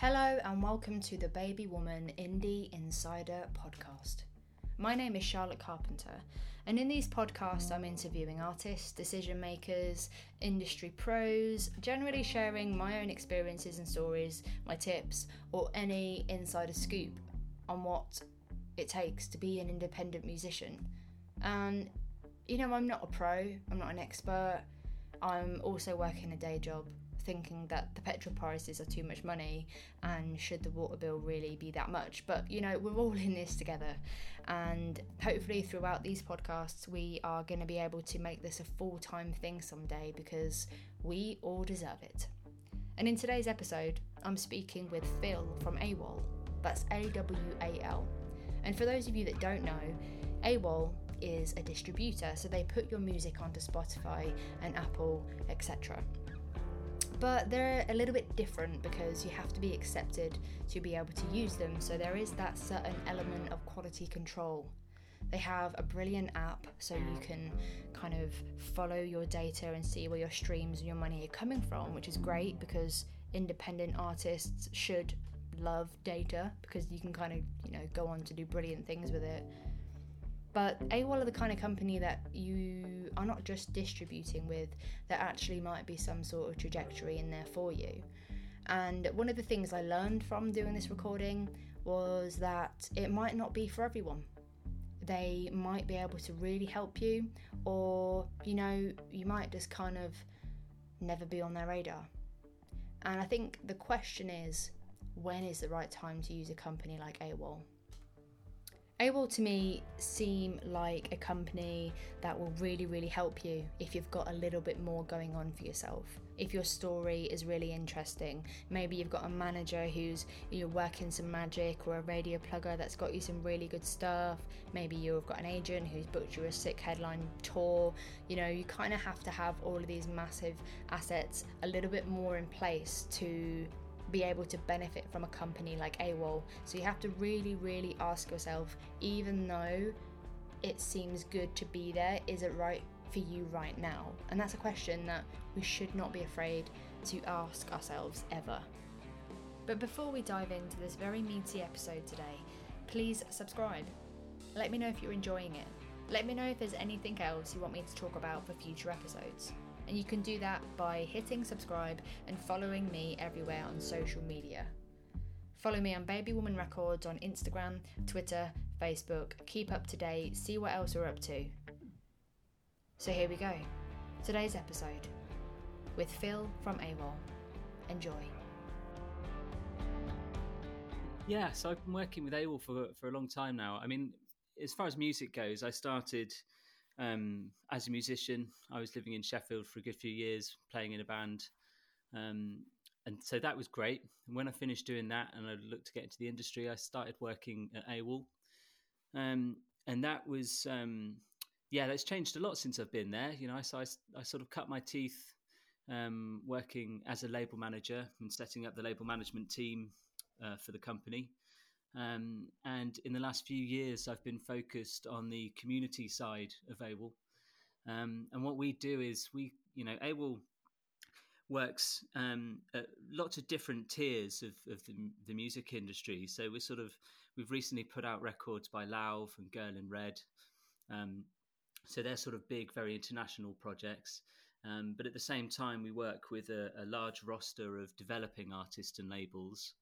Hello, and welcome to the Baby Woman Indie Insider podcast. My name is Charlotte Carpenter, and in these podcasts, I'm interviewing artists, decision makers, industry pros, generally sharing my own experiences and stories, my tips, or any insider scoop on what it takes to be an independent musician. And, you know, I'm not a pro, I'm not an expert, I'm also working a day job thinking that the petrol prices are too much money and should the water bill really be that much. But you know, we're all in this together, and hopefully, throughout these podcasts, we are going to be able to make this a full time thing someday because we all deserve it. And in today's episode, I'm speaking with Phil from AWAL. That's A W A L. And for those of you that don't know, AWAL is a distributor, so they put your music onto Spotify and Apple, etc but they're a little bit different because you have to be accepted to be able to use them, so there is that certain element of quality control. They have a brilliant app so you can kind of follow your data and see where your streams and your money are coming from, which is great because independent artists should love data because you can kind of, you know, go on to do brilliant things with it. But AWAL are the kind of company that you are not just distributing with, there actually might be some sort of trajectory in there for you. And one of the things I learned from doing this recording was that it might not be for everyone. They might be able to really help you, or you know, you might just kind of never be on their radar. And I think the question is when is the right time to use a company like AWAL? AWAL to me seem like a company that will really, really help you if you've got a little bit more going on for yourself. If your story is really interesting, maybe you've got a manager who's you're working some magic or a radio plugger that's got you some really good stuff. Maybe you've got an agent who's booked you a sick headline tour. You know, you kind of have to have all of these massive assets a little bit more in place to be able to benefit from a company like AWAL. So you have to really, really ask yourself, even though it seems good to be there, is it right for you right now? And that's a question that we should not be afraid to ask ourselves ever. But before we dive into this very meaty episode today, please subscribe. Let me know if you're enjoying it. Let me know if there's anything else you want me to talk about for future episodes and you can do that by hitting subscribe and following me everywhere on social media. Follow me on Baby Woman Records on Instagram, Twitter, Facebook. Keep up to date, see what else we're up to. So here we go. Today's episode with Phil from AWAL. Enjoy. Yeah, so I've been working with AWAL for for a long time now. I mean, as far as music goes, I started um, as a musician, I was living in Sheffield for a good few years, playing in a band, um, and so that was great. And when I finished doing that, and I looked to get into the industry, I started working at AWAL, um, and that was um, yeah, that's changed a lot since I've been there. You know, I, I, I sort of cut my teeth um, working as a label manager and setting up the label management team uh, for the company. Um, and in the last few years, I've been focused on the community side of AWAL. Um, and what we do is we, you know, AWAL works um, at lots of different tiers of, of the, the, music industry. So we're sort of, we've recently put out records by Lauv and Girl in Red. Um, so they're sort of big, very international projects. Um, but at the same time, we work with a, a large roster of developing artists and labels.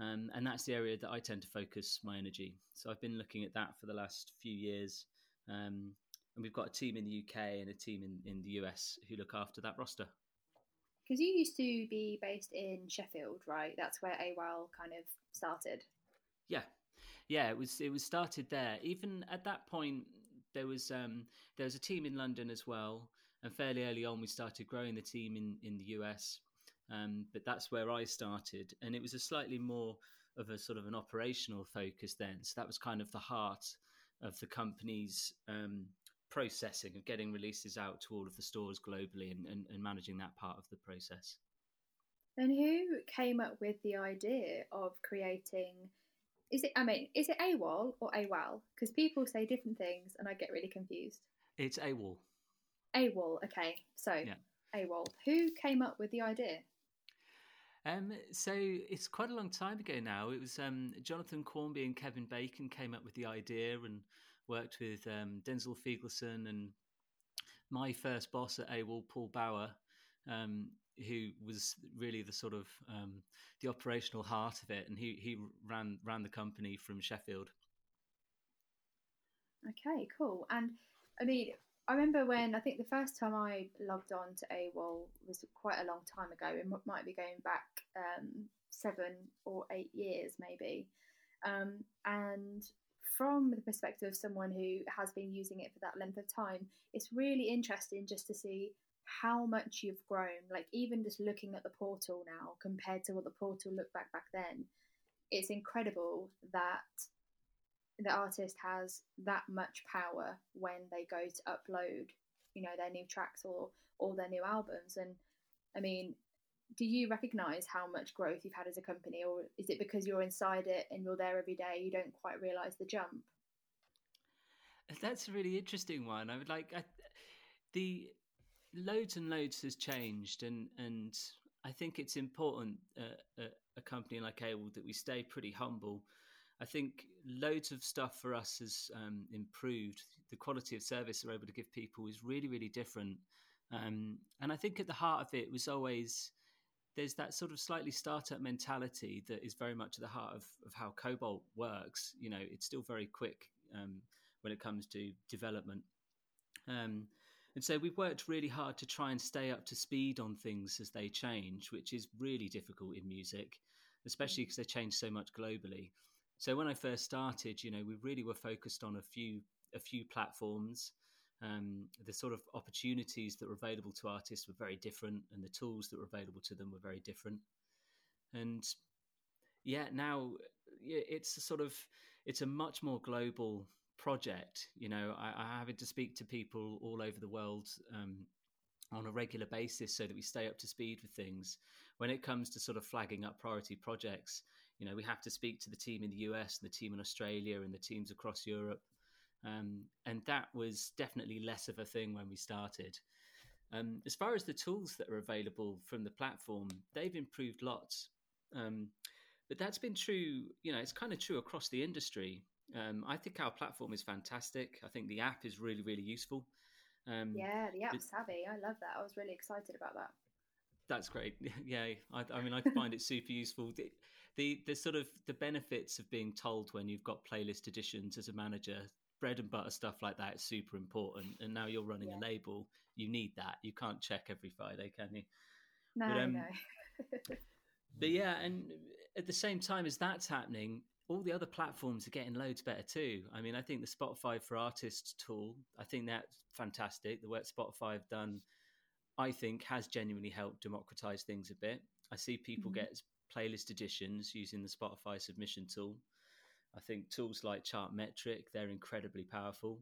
Um, and that's the area that I tend to focus my energy. So I've been looking at that for the last few years. Um, and we've got a team in the UK and a team in, in the US who look after that roster. Because you used to be based in Sheffield, right? That's where AWAL kind of started. Yeah, yeah. It was it was started there. Even at that point, there was um, there was a team in London as well. And fairly early on, we started growing the team in in the US. Um, but that's where I started, and it was a slightly more of a sort of an operational focus then. So that was kind of the heart of the company's um, processing of getting releases out to all of the stores globally and, and, and managing that part of the process. And who came up with the idea of creating? Is it? I mean, is it AWAL or AWAL? Because people say different things, and I get really confused. It's AWAL. AWAL. Okay, so yeah. AWAL. Who came up with the idea? Um, so it's quite a long time ago now. It was um, Jonathan Quarmby and Kevin Bacon came up with the idea and worked with um, Denzyl Feigelson and my first boss at AWAL, Paul Bauer, um, who was really the sort of um, the operational heart of it, and he he ran ran the company from Sheffield. Okay, cool. And I mean, I remember when I think the first time I logged on to AWAL was quite a long time ago. It might be going back um, seven or eight years, maybe. Um, and from the perspective of someone who has been using it for that length of time, it's really interesting just to see how much you've grown. Like even just looking at the portal now compared to what the portal looked back back then, it's incredible that the artist has that much power when they go to upload, you know, their new tracks or or their new albums. And I mean, do you recognize how much growth you've had as a company, or is it because you're inside it and you're there every day, you don't quite realize the jump? That's a really interesting one. I would like I, the loads and loads has changed, and and I think it's important uh, at a company like AWAL that we stay pretty humble. I think loads of stuff for us has um, improved. The quality of service we're able to give people is really, really different. Um, and I think at the heart of it was always there's that sort of slightly startup mentality that is very much at the heart of, of how Kobalt works. You know, it's still very quick um, when it comes to development. Um, and so we've worked really hard to try and stay up to speed on things as they change, which is really difficult in music, especially because mm. they change so much globally. So when I first started, you know, we really were focused on a few a few platforms. Um, the sort of opportunities that were available to artists were very different, and the tools that were available to them were very different. And yeah, now it's a sort of it's a much more global project. You know, I, I having to speak to people all over the world um, on a regular basis so that we stay up to speed with things. When it comes to sort of flagging up priority projects, you know, we have to speak to the team in the US and the team in Australia and the teams across Europe. Um, and that was definitely less of a thing when we started. Um, as far as the tools that are available from the platform, they've improved lots. Um, but that's been true, you know, it's kind of true across the industry. Um, I think our platform is fantastic. I think the app is really, really useful. Um, yeah, the app's savvy. I love that. I was really excited about that. That's great. Yeah, I, I mean, I find it super useful. The, the, sort of the benefits of being told when you've got playlist additions as a manager, bread and butter stuff like that is super important. And now you're running yeah. a label, you need that. You can't check every Friday, can you? No, but, um, no. but yeah, and at the same time as that's happening, all the other platforms are getting loads better too. I mean, I think the Spotify for Artists tool, I think that's fantastic. The work Spotify have done, I think, has genuinely helped democratize things a bit. I see people mm-hmm. get playlist additions using the Spotify submission tool. I think tools like Chartmetric, they're incredibly powerful.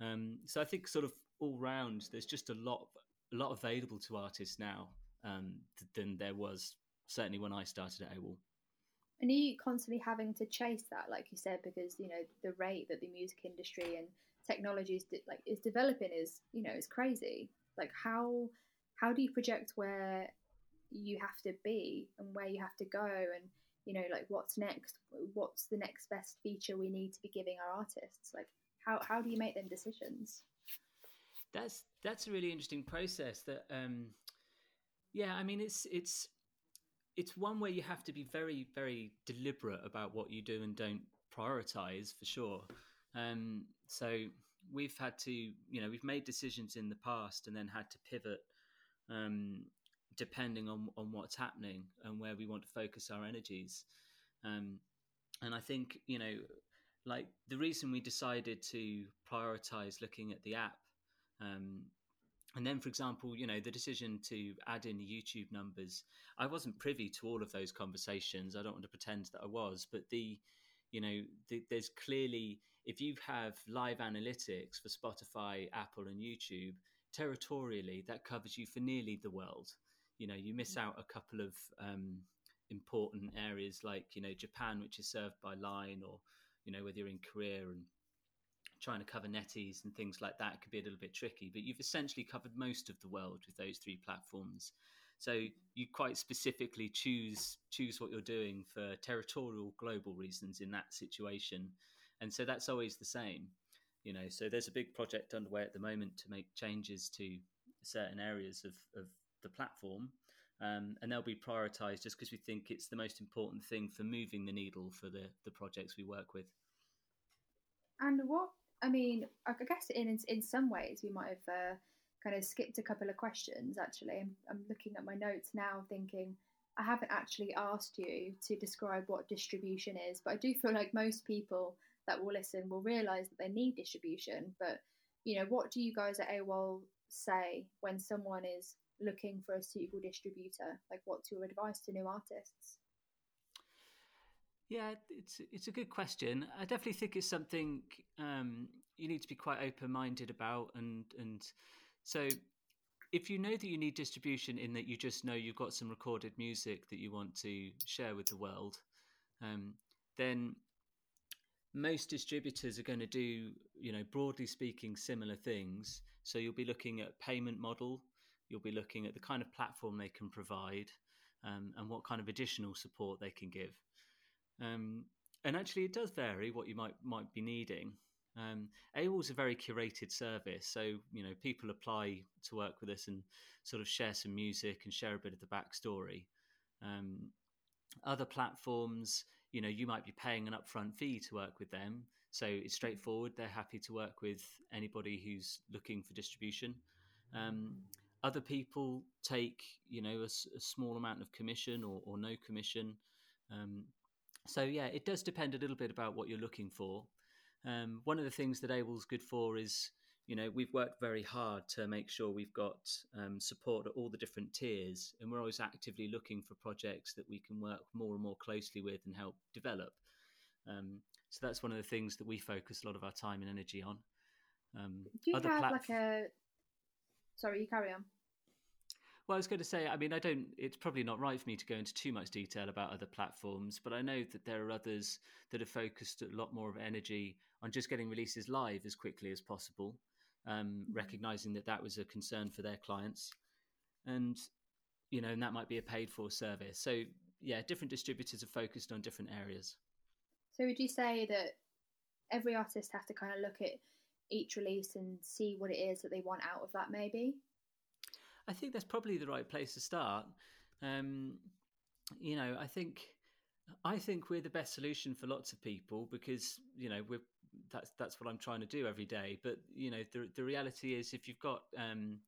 Um, so I think sort of all round, there's just a lot, a lot available to artists now um, than there was certainly when I started at AWAL. And are you constantly having to chase that, like you said, because you know the rate that the music industry and technology is de- like is developing is you know is crazy. Like how how do you project where you have to be and where you have to go and you know like what's next? What's the next best feature we need to be giving our artists? Like how how do you make them decisions? That's that's a really interesting process. That um, yeah, I mean it's it's it's one where you have to be very very deliberate about what you do and don't prioritize for sure um, so we've had to you know we've made decisions in the past and then had to pivot um, depending on on what's happening and where we want to focus our energies. Um, and i think you know like the reason we decided to prioritize looking at the app um, and then for example you know the decision to add in youtube numbers i wasn't privy to all of those conversations. I don't want to pretend that i was but the you know the, there's clearly if you have live analytics for spotify apple and youtube territorially that covers you for nearly the world you know you miss out a couple of um, important areas like you know japan which is served by line or you know whether you're in korea and trying to cover NetEase and things like that could be a little bit tricky. But you've essentially covered most of the world with those three platforms. So you quite specifically choose choose what you're doing for territorial global reasons in that situation, and so that's always the same. You know, so there's a big project underway at the moment to make changes to certain areas of, of the platform, um, and they'll be prioritised just because we think it's the most important thing for moving the needle for the the projects we work with. And what I mean, I guess in in some ways we might have uh, kind of skipped a couple of questions. Actually, I'm, I'm looking at my notes now, thinking I haven't actually asked you to describe what distribution is, but I do feel like most people that will listen will realise that they need distribution. But you know, what do you guys at AWAL say when someone is looking for a suitable distributor? Like, what's your advice to new artists? Yeah, it's it's a good question. I definitely think it's something um, you need to be quite open minded about, and and so if you know that you need distribution in that you just know you've got some recorded music that you want to share with the world, um, then most distributors are going to do, you know, broadly speaking, similar things. So you'll be looking at payment model, you'll be looking at the kind of platform they can provide, um, and what kind of additional support they can give. Um, and actually, it does vary what you might might be needing. Um, is a very curated service, so you know people apply to work with us and sort of share some music and share a bit of the backstory. Um, other platforms, you know, you might be paying an upfront fee to work with them, so it's straightforward. They're happy to work with anybody who's looking for distribution. Um, other people take, you know, a, a, small amount of commission or, or no commission. Um, so yeah, it does depend a little bit about what you're looking for. Um, one of the things that AWAL's good for is, you know, we've worked very hard to make sure we've got um, support at all the different tiers, and we're always actively looking for projects that we can work more and more closely with and help develop. Um, so that's one of the things that we focus a lot of our time and energy on. Um, Do you have plat- like a? Sorry, you carry on. Well, I was going to say, I mean, I don't, it's probably not right for me to go into too much detail about other platforms, but I know that there are others that have focused a lot more of energy on just getting releases live as quickly as possible, um, mm-hmm. recognizing that that was a concern for their clients. And, you know, and that might be a paid for service. So, yeah, different distributors are focused on different areas. So, would you say that every artist has to kind of look at each release and see what it is that they want out of that, maybe? I think that's probably the right place to start. Um, you know, I think I think we're the best solution for lots of people because you know we're that's that's what I'm trying to do every day. But you know, the the reality is if you've got um,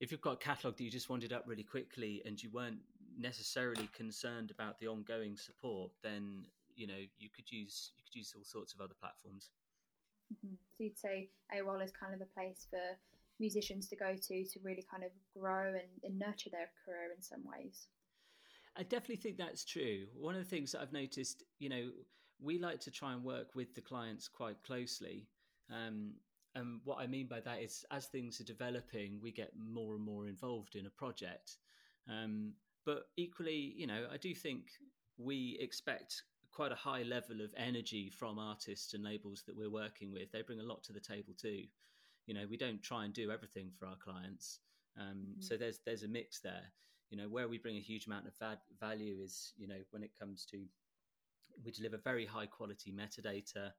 if you've got a catalog that you just wanted up really quickly and you weren't necessarily concerned about the ongoing support, then you know you could use you could use all sorts of other platforms. Mm-hmm. So you'd say AWAL is kind of a place for musicians to go to to really kind of grow and, and nurture their career in some ways. I definitely think that's true. One of the things that I've noticed, you know, we like to try and work with the clients quite closely. Um, and what I mean by that is, as things are developing, we get more and more involved in a project. Um, but equally, you know, I do think we expect quite a high level of energy from artists and labels that we're working with. They bring a lot to the table too. You know we don't try and do everything for our clients. Um, mm-hmm. so there's there's a mix there. You know where we bring a huge amount of va- value is you know when it comes to we deliver very high quality metadata.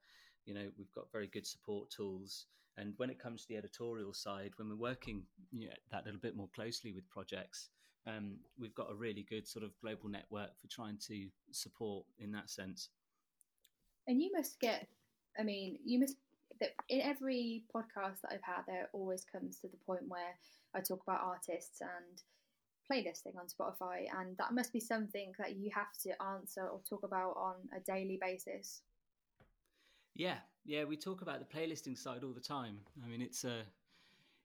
You know we've got very good support tools. And when it comes to the editorial side when we're working you know, that little bit more closely with projects um, we've got a really good sort of global network for trying to support in that sense and you must get i mean you must that in every podcast that I've had, there always comes to the point where I talk about artists and playlisting on Spotify, and that must be something that you have to answer or talk about on a daily basis. Yeah, yeah, we talk about the playlisting side all the time. I mean, it's a,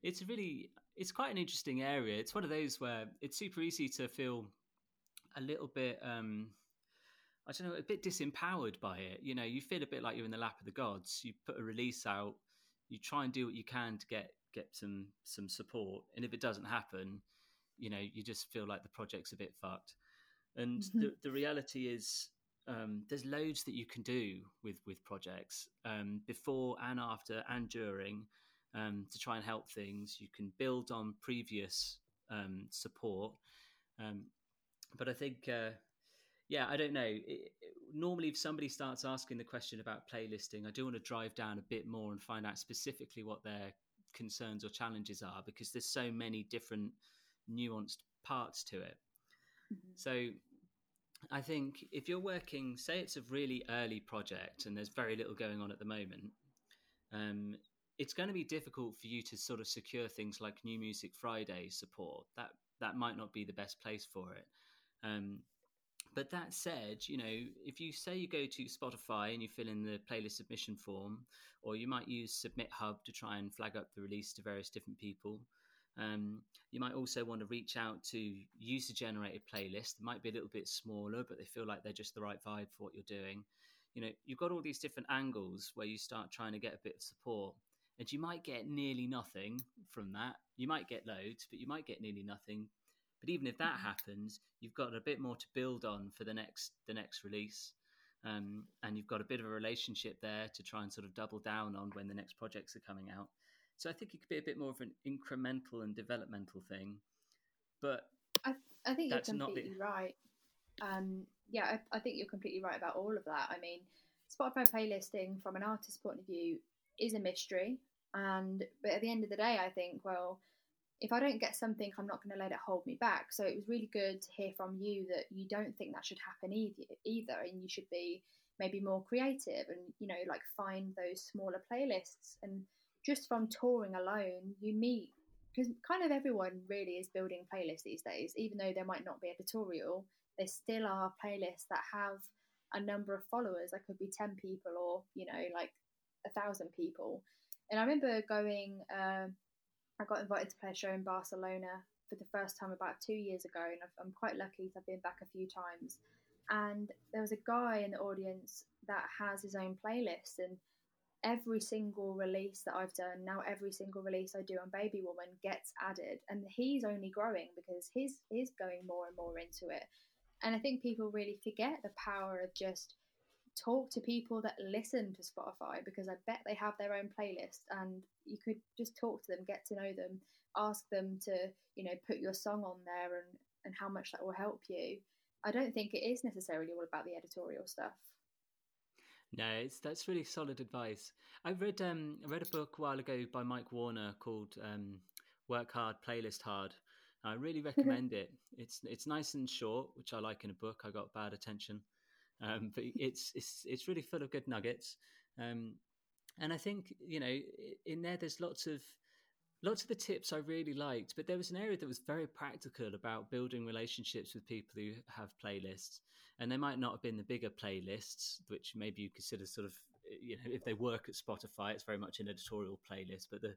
it's really, it's quite an interesting area. It's one of those where it's super easy to feel a little bit. Um, I don't know, a bit disempowered by it. You know, you feel a bit like you're in the lap of the gods. You put a release out, you try and do what you can to get get some some support, and if it doesn't happen, you know, you just feel like the project's a bit fucked. And mm-hmm. the the reality is, um, there's loads that you can do with with projects um, before and after and during um, to try and help things. You can build on previous um, support Um, but I think, uh, yeah, I don't know. It, it, normally, if somebody starts asking the question about playlisting, I do want to drive down a bit more and find out specifically what their concerns or challenges are because there's so many different nuanced parts to it. Mm-hmm. So I think if you're working, say it's a really early project and there's very little going on at the moment, um, it's going to be difficult for you to sort of secure things like New Music Friday support. That that might not be the best place for it. Um, but that said, you know, if you say you go to Spotify and you fill in the playlist submission form, or you might use Submit Hub to try and flag up the release to various different people. Um, you might also want to reach out to user generated playlists. They might be a little bit smaller, but they feel like they're just the right vibe for what you're doing. You know, you've got all these different angles where you start trying to get a bit of support and you might get nearly nothing from that. You might get loads, but you might get nearly nothing. But even if that mm-hmm. happens, you've got a bit more to build on for the next the next release, um, and you've got a bit of a relationship there to try and sort of double down on when the next projects are coming out. So I think it could be a bit more of an incremental and developmental thing. But I, I think you're completely the... right. Um, yeah, I, I think you're completely right about all of that. I mean, Spotify playlisting from an artist's point of view is a mystery. And but at the end of the day, I think, well, if I don't get something, I'm not going to let it hold me back. So it was really good to hear from you that you don't think that should happen either, either, and you should be maybe more creative and you know like find those smaller playlists. And just from touring alone, you meet because kind of everyone really is building playlists these days, even though there might not be editorial. There still are playlists that have a number of followers. That could be ten people or you know like a thousand people. And I remember going. Uh, I got invited to play a show in Barcelona for the first time about two years ago, and i am quite lucky to have been back a few times. And there was a guy in the audience that has his own playlist, and every single release that I've done now, every single release I do on Baby Woman gets added, and he's only growing because he's he's going more and more into it. And I think people really forget the power of just talk to people that listen to Spotify because I bet they have their own playlist and you could just talk to them, get to know them, ask them to, you know, put your song on there and, and how much that will help you. I don't think it is necessarily all about the editorial stuff. No, it's that's really solid advice. I read um I read a book a while ago by Mike Warner called um, Work Hard, Playlist Hard. I really recommend it. It's it's nice and short, which I like in a book. I got bad attention. Um, but it's it's it's really full of good nuggets. Um, and I think you know in there there's lots of lots of the tips I really liked, but there was an area that was very practical about building relationships with people who have playlists, and they might not have been the bigger playlists, which maybe you consider sort of you know if they work at Spotify, it's very much an editorial playlist, but the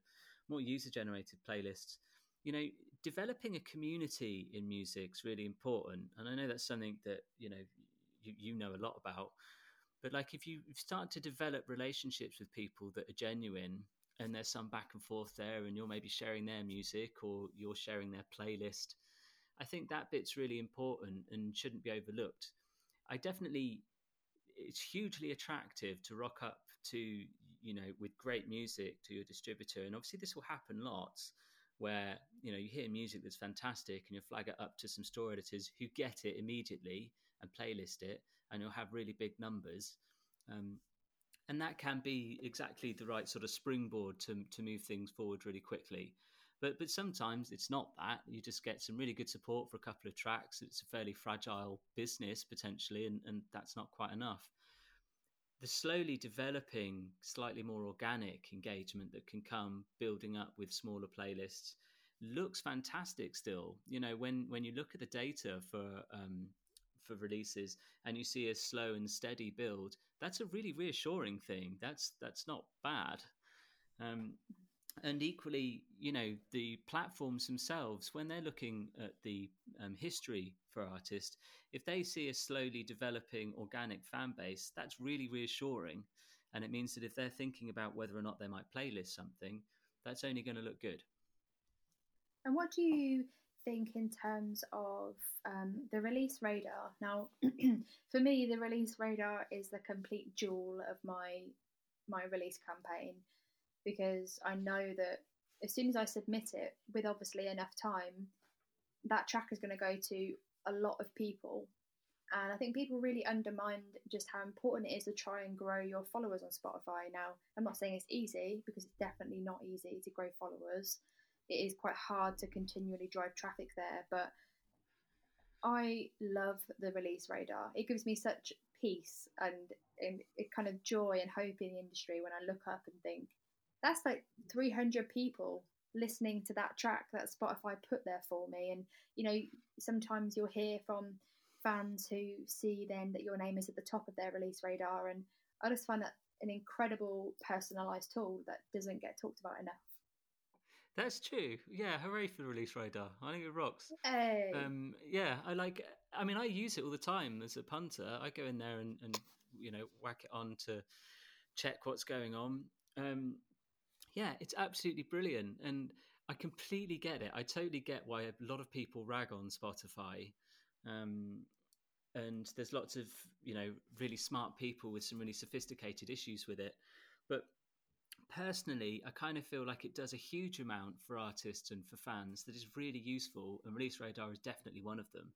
more user generated playlists. You know, developing a community in music is really important, and I know that's something that you know you, you know a lot about. But like if you start to develop relationships with people that are genuine and there's some back and forth there and you're maybe sharing their music or you're sharing their playlist, I think that bit's really important and shouldn't be overlooked. I definitely it's hugely attractive to rock up to you know with great music to your distributor and obviously this will happen lots where you know you hear music that's fantastic and you flag it up to some store editors who get it immediately and playlist it, and you'll have really big numbers. Um, and that can be exactly the right sort of springboard to to move things forward really quickly. But but sometimes it's not that. You just get some really good support for a couple of tracks. It's a fairly fragile business potentially, and, and that's not quite enough. The slowly developing, slightly more organic engagement that can come building up with smaller playlists looks fantastic still. You know, when when you look at the data for um, for releases and you see a slow and steady build, that's a really reassuring thing. That's that's not bad. Um, and equally, you know, the platforms themselves, when they're looking at the um, history for artists, if they see a slowly developing organic fan base, that's really reassuring. And it means that if they're thinking about whether or not they might playlist something, that's only going to look good. And what do you think in terms of um, the release radar. Now, for me, the release radar is the complete jewel of my my release campaign because I know that as soon as I submit it, with obviously enough time, that track is going to go to a lot of people. And I think people really undermine just how important it is to try and grow your followers on Spotify. Now, I'm not saying it's easy because it's definitely not easy to grow followers. It is quite hard to continually drive traffic there, but I love the release radar. It gives me such peace and, and kind of joy and hope in the industry when I look up and think that's like 300 people listening to that track that Spotify put there for me. And you know, sometimes you'll hear from fans who see then that your name is at the top of their release radar, and I just find that an incredible personalized tool that doesn't get talked about enough. That's true. Yeah, hooray for the release radar. I think it rocks. Hey. Um, yeah, I like. I mean, I use it all the time as a punter. I go in there and, and you know whack it on to check what's going on. Um, yeah, it's absolutely brilliant, and I completely get it. I totally get why a lot of people rag on Spotify. Um, and there's lots of you know really smart people with some really sophisticated issues with it but personally, I kind of feel like it does a huge amount for artists and for fans that is really useful, and Release Radar is definitely one of them.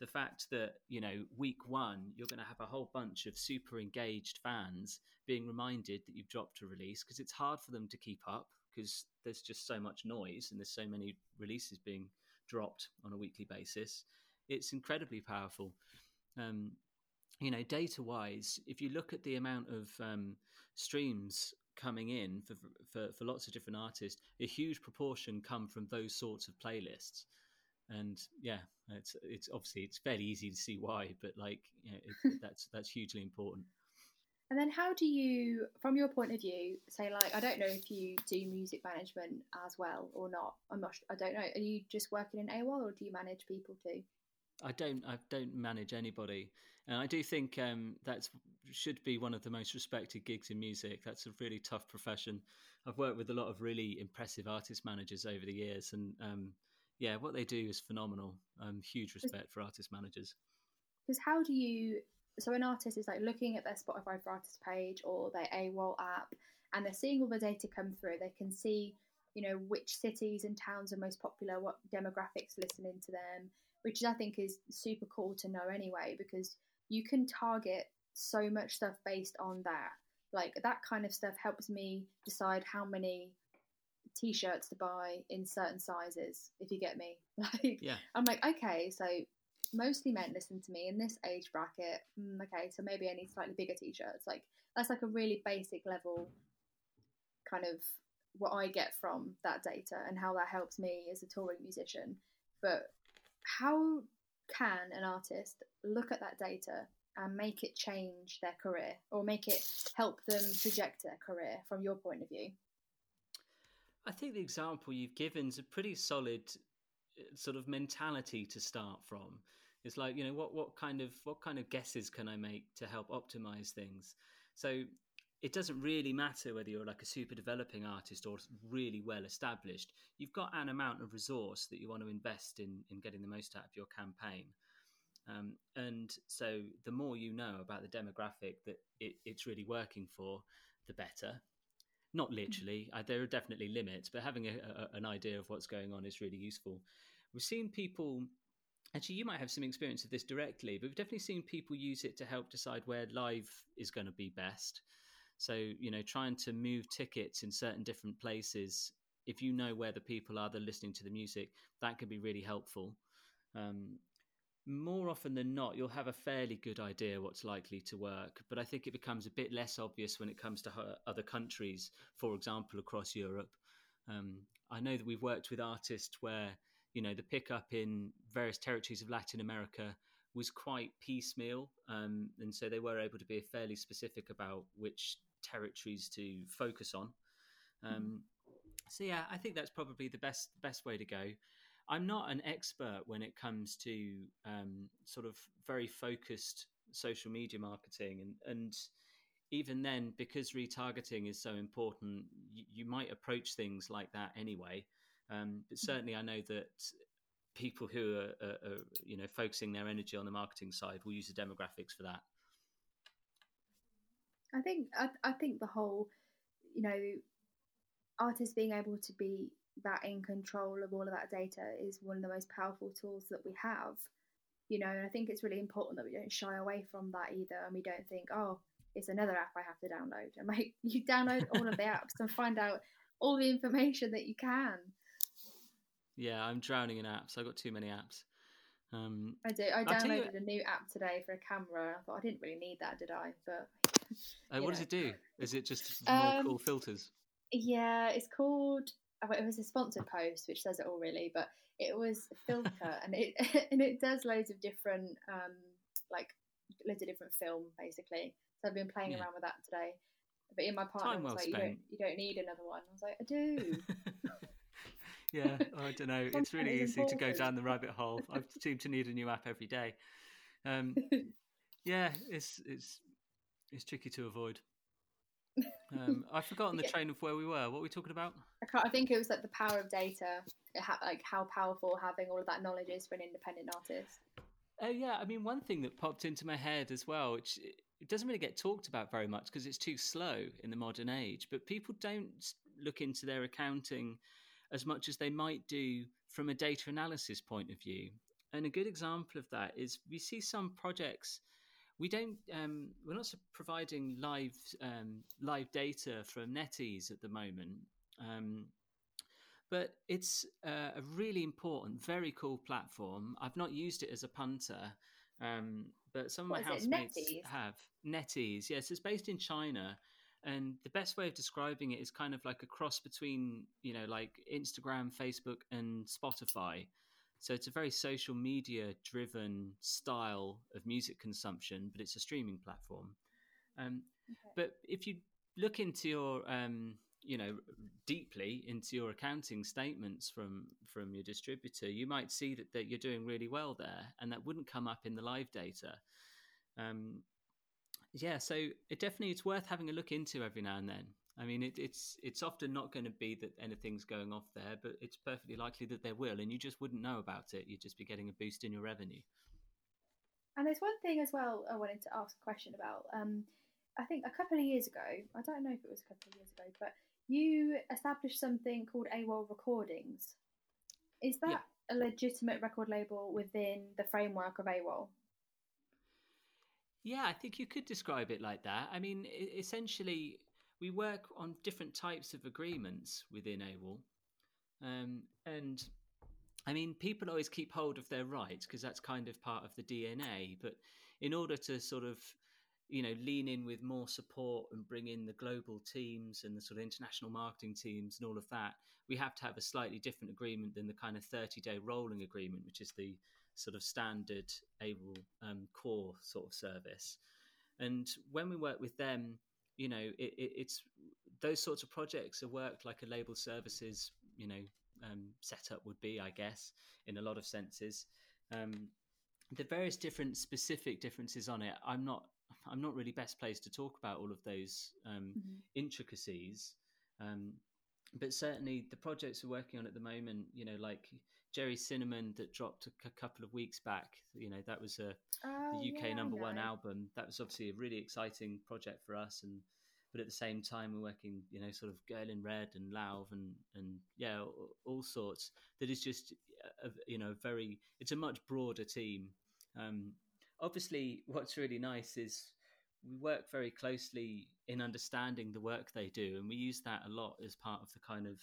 The fact that, you know, week one, you're going to have a whole bunch of super engaged fans being reminded that you've dropped a release because it's hard for them to keep up because there's just so much noise and there's so many releases being dropped on a weekly basis. It's incredibly powerful. Um, you know, data wise, if you look at the amount of um, streams coming in for, for, for lots of different artists, a huge proportion come from those sorts of playlists. And yeah, it's it's obviously it's fairly easy to see why, but like you know, it, that's that's hugely important. And then, how do you, from your point of view, say like I don't know if you do music management as well or not. I'm not. I don't know. Are you just working in AWAL or do you manage people too? I don't. I don't manage anybody, and I do think um, that should be one of the most respected gigs in music. That's a really tough profession. I've worked with a lot of really impressive artist managers over the years, and um, yeah, what they do is phenomenal. Um, huge respect for artist managers. Because how do you? So an artist is like looking at their Spotify for Artists page or their AWAL app, and they're seeing all the data come through. They can see, you know, which cities and towns are most popular, what demographics listening to them which I think is super cool to know anyway, because you can target so much stuff based on that. Like that kind of stuff helps me decide how many t-shirts to buy in certain sizes, if you get me. Like, yeah. I'm like, okay, so mostly men listen to me in this age bracket. Mm, okay, so maybe I need slightly bigger t-shirts. Like that's like a really basic level kind of what I get from that data and how that helps me as a touring musician. But how can an artist look at that data and make it change their career or make it help them project their career from your point of view? I think the example you've given is a pretty solid uh, sort of mentality to start from. It's like, you know, what, what kind of what kind of guesses can I make to help optimize things? So it doesn't really matter whether you're like a super developing artist or really well established. You've got an amount of resource that you want to invest in in getting the most out of your campaign. Um, and so the more you know about the demographic that it, it's really working for, the better. Not mm. literally, there are definitely limits, but having a, a, an idea of what's going on is really useful. We've seen people actually you might have some experience of this directly but we've definitely seen people use it to help decide where live is going to be best so, you know, trying to move tickets in certain different places, if you know where the people are that are listening to the music, that could be really helpful. Um, more often than not, you'll have a fairly good idea what's likely to work, but I think it becomes a bit less obvious when it comes to other countries, for example, across Europe. Um, I know that we've worked with artists where, you know, the pickup in various territories of Latin America was quite piecemeal, um, and so they were able to be fairly specific about which territories to focus on. Mm-hmm. Um, so yeah, I think that's probably the best best way to go. I'm not an expert when it comes to um, sort of very focused social media marketing, and and even then, because retargeting is so important, you, you might approach things like that anyway. Um, but mm-hmm. certainly, I know that people who are, are, are, you know focusing their energy on the marketing side will use the demographics for that. I think I, I think the whole, you know, artists being able to be that in control of all of that data is one of the most powerful tools that we have. You know, and I think it's really important that we don't shy away from that either, and we don't think, oh, it's another app I have to download. And like, you download all of the apps and find out all the information that you can. Yeah, I'm drowning in apps. I've got too many apps. Um, I do. I downloaded you... a new app today for a camera. I thought I didn't really need that, did I? But uh, what know. does it do? Is it just more um, cool filters? Yeah, it's called. Oh, it was a sponsored post, which says it all really, but it was a filter, and it and it does loads of different, um, like loads of different film basically. So I've been playing yeah. around with that today. But in my partner was like, you don't, you don't need another one. I was like, I do. Yeah, I don't know. it's really easy important. to go down the rabbit hole. I seem to need a new app every day. Um, yeah, it's it's it's tricky to avoid. Um, I've forgotten the yeah. train of where we were. What were we talking about? I, I think it was like the power of data, ha- like how powerful having all of that knowledge is for an independent artist. Oh uh, yeah, I mean one thing that popped into my head as well, which it doesn't really get talked about very much because it's too slow in the modern age. But people don't look into their accounting as much as they might do from a data analysis point of view. And a good example of that is we see some projects we don't um, we're not providing live um, live data from NetEase at the moment. Um, but it's uh, a really important, very cool platform. I've not used it as a punter, um, but some of what my housemates have NetEase. Yes, it's based in China, and the best way of describing it is kind of like a cross between you know like Instagram, Facebook, and Spotify. So it's a very social media driven style of music consumption, but it's a streaming platform. Um, okay. But if you look into your um, you know deeply into your accounting statements from from your distributor you might see that, that you're doing really well there and that wouldn't come up in the live data um, yeah so it definitely it's worth having a look into every now and then i mean it, it's it's often not going to be that anything's going off there but it's perfectly likely that there will and you just wouldn't know about it you'd just be getting a boost in your revenue and there's one thing as well i wanted to ask a question about um, I think a couple of years ago, I don't know if it was a couple of years ago, but you established something called AWAL Recordings. Is that yeah. a legitimate record label within the framework of AWAL? Yeah, I think you could describe it like that. I mean, essentially, we work on different types of agreements within AWAL. Um, and I mean, people always keep hold of their rights because that's kind of part of the DNA. But in order to sort of you know lean in with more support and bring in the global teams and the sort of international marketing teams and all of that we have to have a slightly different agreement than the kind of 30 day rolling agreement which is the sort of standard AWAL um, core sort of service and when we work with them you know it, it, it's those sorts of projects are worked like a label services you know um, setup would be i guess in a lot of senses um, the various different specific differences on it i'm not I'm not really best placed to talk about all of those um, mm-hmm. intricacies. Um, but certainly the projects we're working on at the moment, you know, like Gerry Cinnamon that dropped a, c- couple of weeks back, you know, that was a oh, the UK yeah, number one album. That was obviously a really exciting project for us. And, but at the same time, we're working, you know, sort of Girl in Red and Lauv and, and yeah, all, all sorts that is just, a, you know, very, it's a much broader team. Um, obviously, what's really nice is we work very closely in understanding the work they do, and we use that a lot as part of the kind of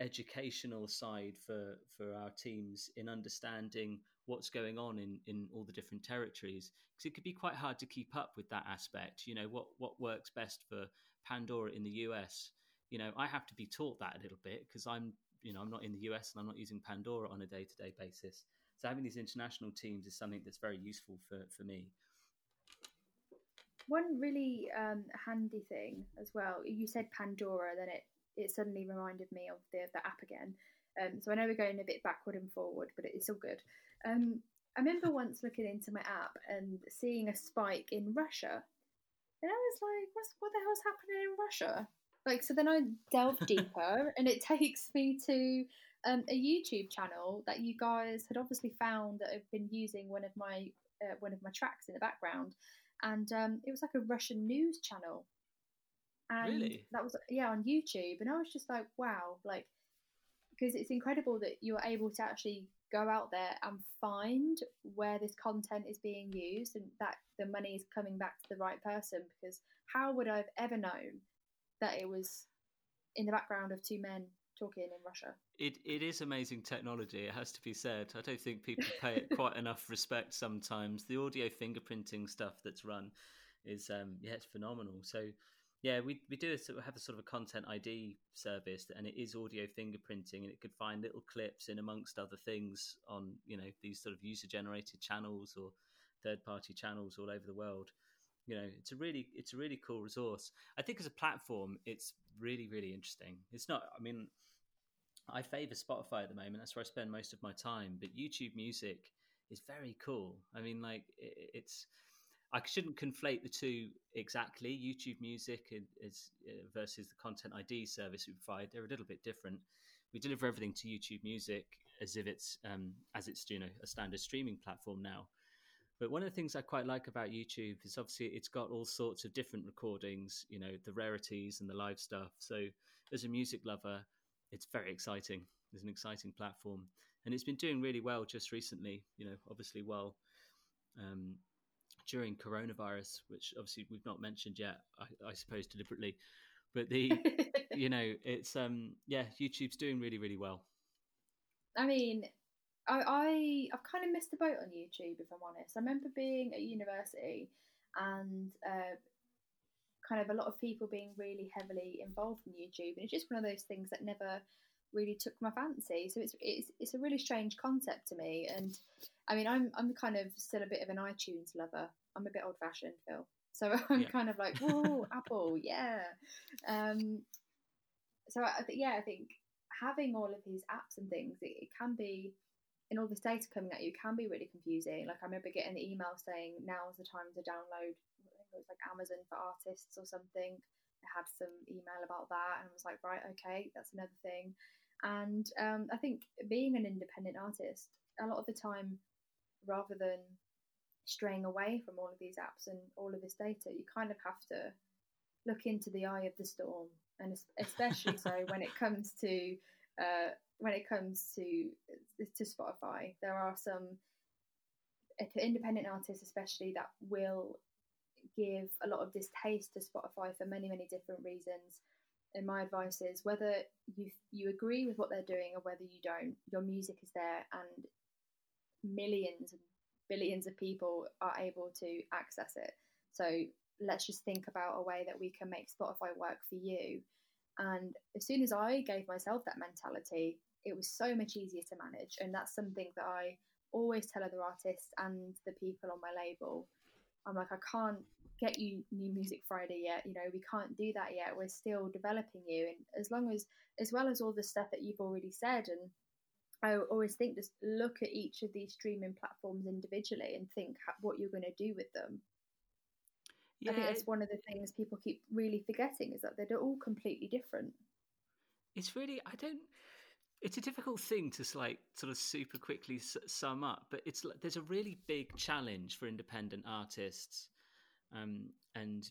educational side for for our teams in understanding what's going on in in all the different territories because it could be quite hard to keep up with that aspect you know what what works best for pandora in the us you know i have to be taught that a little bit because i'm you know i'm not in the us and i'm not using pandora on a day-to-day basis so having these international teams is something that's very useful for, for me. One really um, handy thing as well. You said Pandora, then it it suddenly reminded me of the the app again. Um, so I know we're going a bit backward and forward, but it's all good. Um, I remember once looking into my app and seeing a spike in Russia, and I was like, "What's what the hell's happening in Russia?" Like, so then I delved deeper, and it takes me to um, a YouTube channel that you guys had obviously found that I've been using one of my uh, one of my tracks in the background, and um, it was like a Russian news channel. And really? That was yeah on YouTube, and I was just like, wow, like because it's incredible that you're able to actually go out there and find where this content is being used and that the money is coming back to the right person because how would I have ever known that it was in the background of two men talking in Russia? It it is amazing technology. It has to be said. I don't think people pay it quite enough respect sometimes. The audio fingerprinting stuff that's run is um yeah it's phenomenal. So yeah, we we do a, have a sort of a content ID service, and it is audio fingerprinting, and it could find little clips in amongst other things on you know these sort of user generated channels or third party channels all over the world. You know, it's a really it's a really cool resource. I think as a platform, it's really really interesting. It's not. I mean, I favour Spotify at the moment. That's where I spend most of my time. But YouTube Music is very cool. I mean, like it, it's I shouldn't conflate the two exactly. YouTube Music is, uh, versus the Content ID service we provide. They're a little bit different. We deliver everything to YouTube Music as if it's um, as it's you know a standard streaming platform now. But one of the things I quite like about YouTube is obviously it's got all sorts of different recordings, you know, the rarities and the live stuff. So as a music lover, it's very exciting. It's an exciting platform, and it's been doing really well just recently. You know, obviously, well, um, during coronavirus, which obviously we've not mentioned yet, I, I suppose deliberately, but the you know it's um yeah YouTube's doing really really well. I mean, I, I I've kind of missed the boat on YouTube if I'm honest. I remember being at university and uh, kind of a lot of people being really heavily involved in YouTube, and it's just one of those things that never really took my fancy. So it's it's it's a really strange concept to me. And I mean, I'm I'm kind of still a bit of an iTunes lover. I'm a bit old fashioned, Phil. So I'm yeah. kind of like, whoa, Apple, yeah. Um, so I think yeah, I think having all of these apps and things, it, it can be. And all this data coming at you can be really confusing. Like I remember getting the email saying now's the time to download. it was like Amazon for artists or something. I had some email about that, and I was like, right, okay, that's another thing. And um, I think being an independent artist, a lot of the time, rather than straying away from all of these apps and all of this data, you kind of have to look into the eye of the storm, and especially so when it comes to uh, when it comes to to Spotify, there are some independent artists, especially that will give a lot of distaste to Spotify for many many different reasons. And my advice is whether you you agree with what they're doing or whether you don't, your music is there, and millions and billions of people are able to access it. So let's just think about a way that we can make Spotify work for you. And as soon as I gave myself that mentality, it was so much easier to manage. And that's something that I always tell other artists and the people on my label. I'm like, I can't get you new music Friday yet. You know, we can't do that yet. We're still developing you. And as long as, as well as all the stuff that you've already said, and I always think just look at each of these streaming platforms individually and think what you're going to do with them. Yeah. I think that's one of the things people keep really forgetting is that they're all completely different. It's really, I don't, it's a difficult thing to like sort of super quickly sum up, but it's there's a really big challenge for independent artists um, and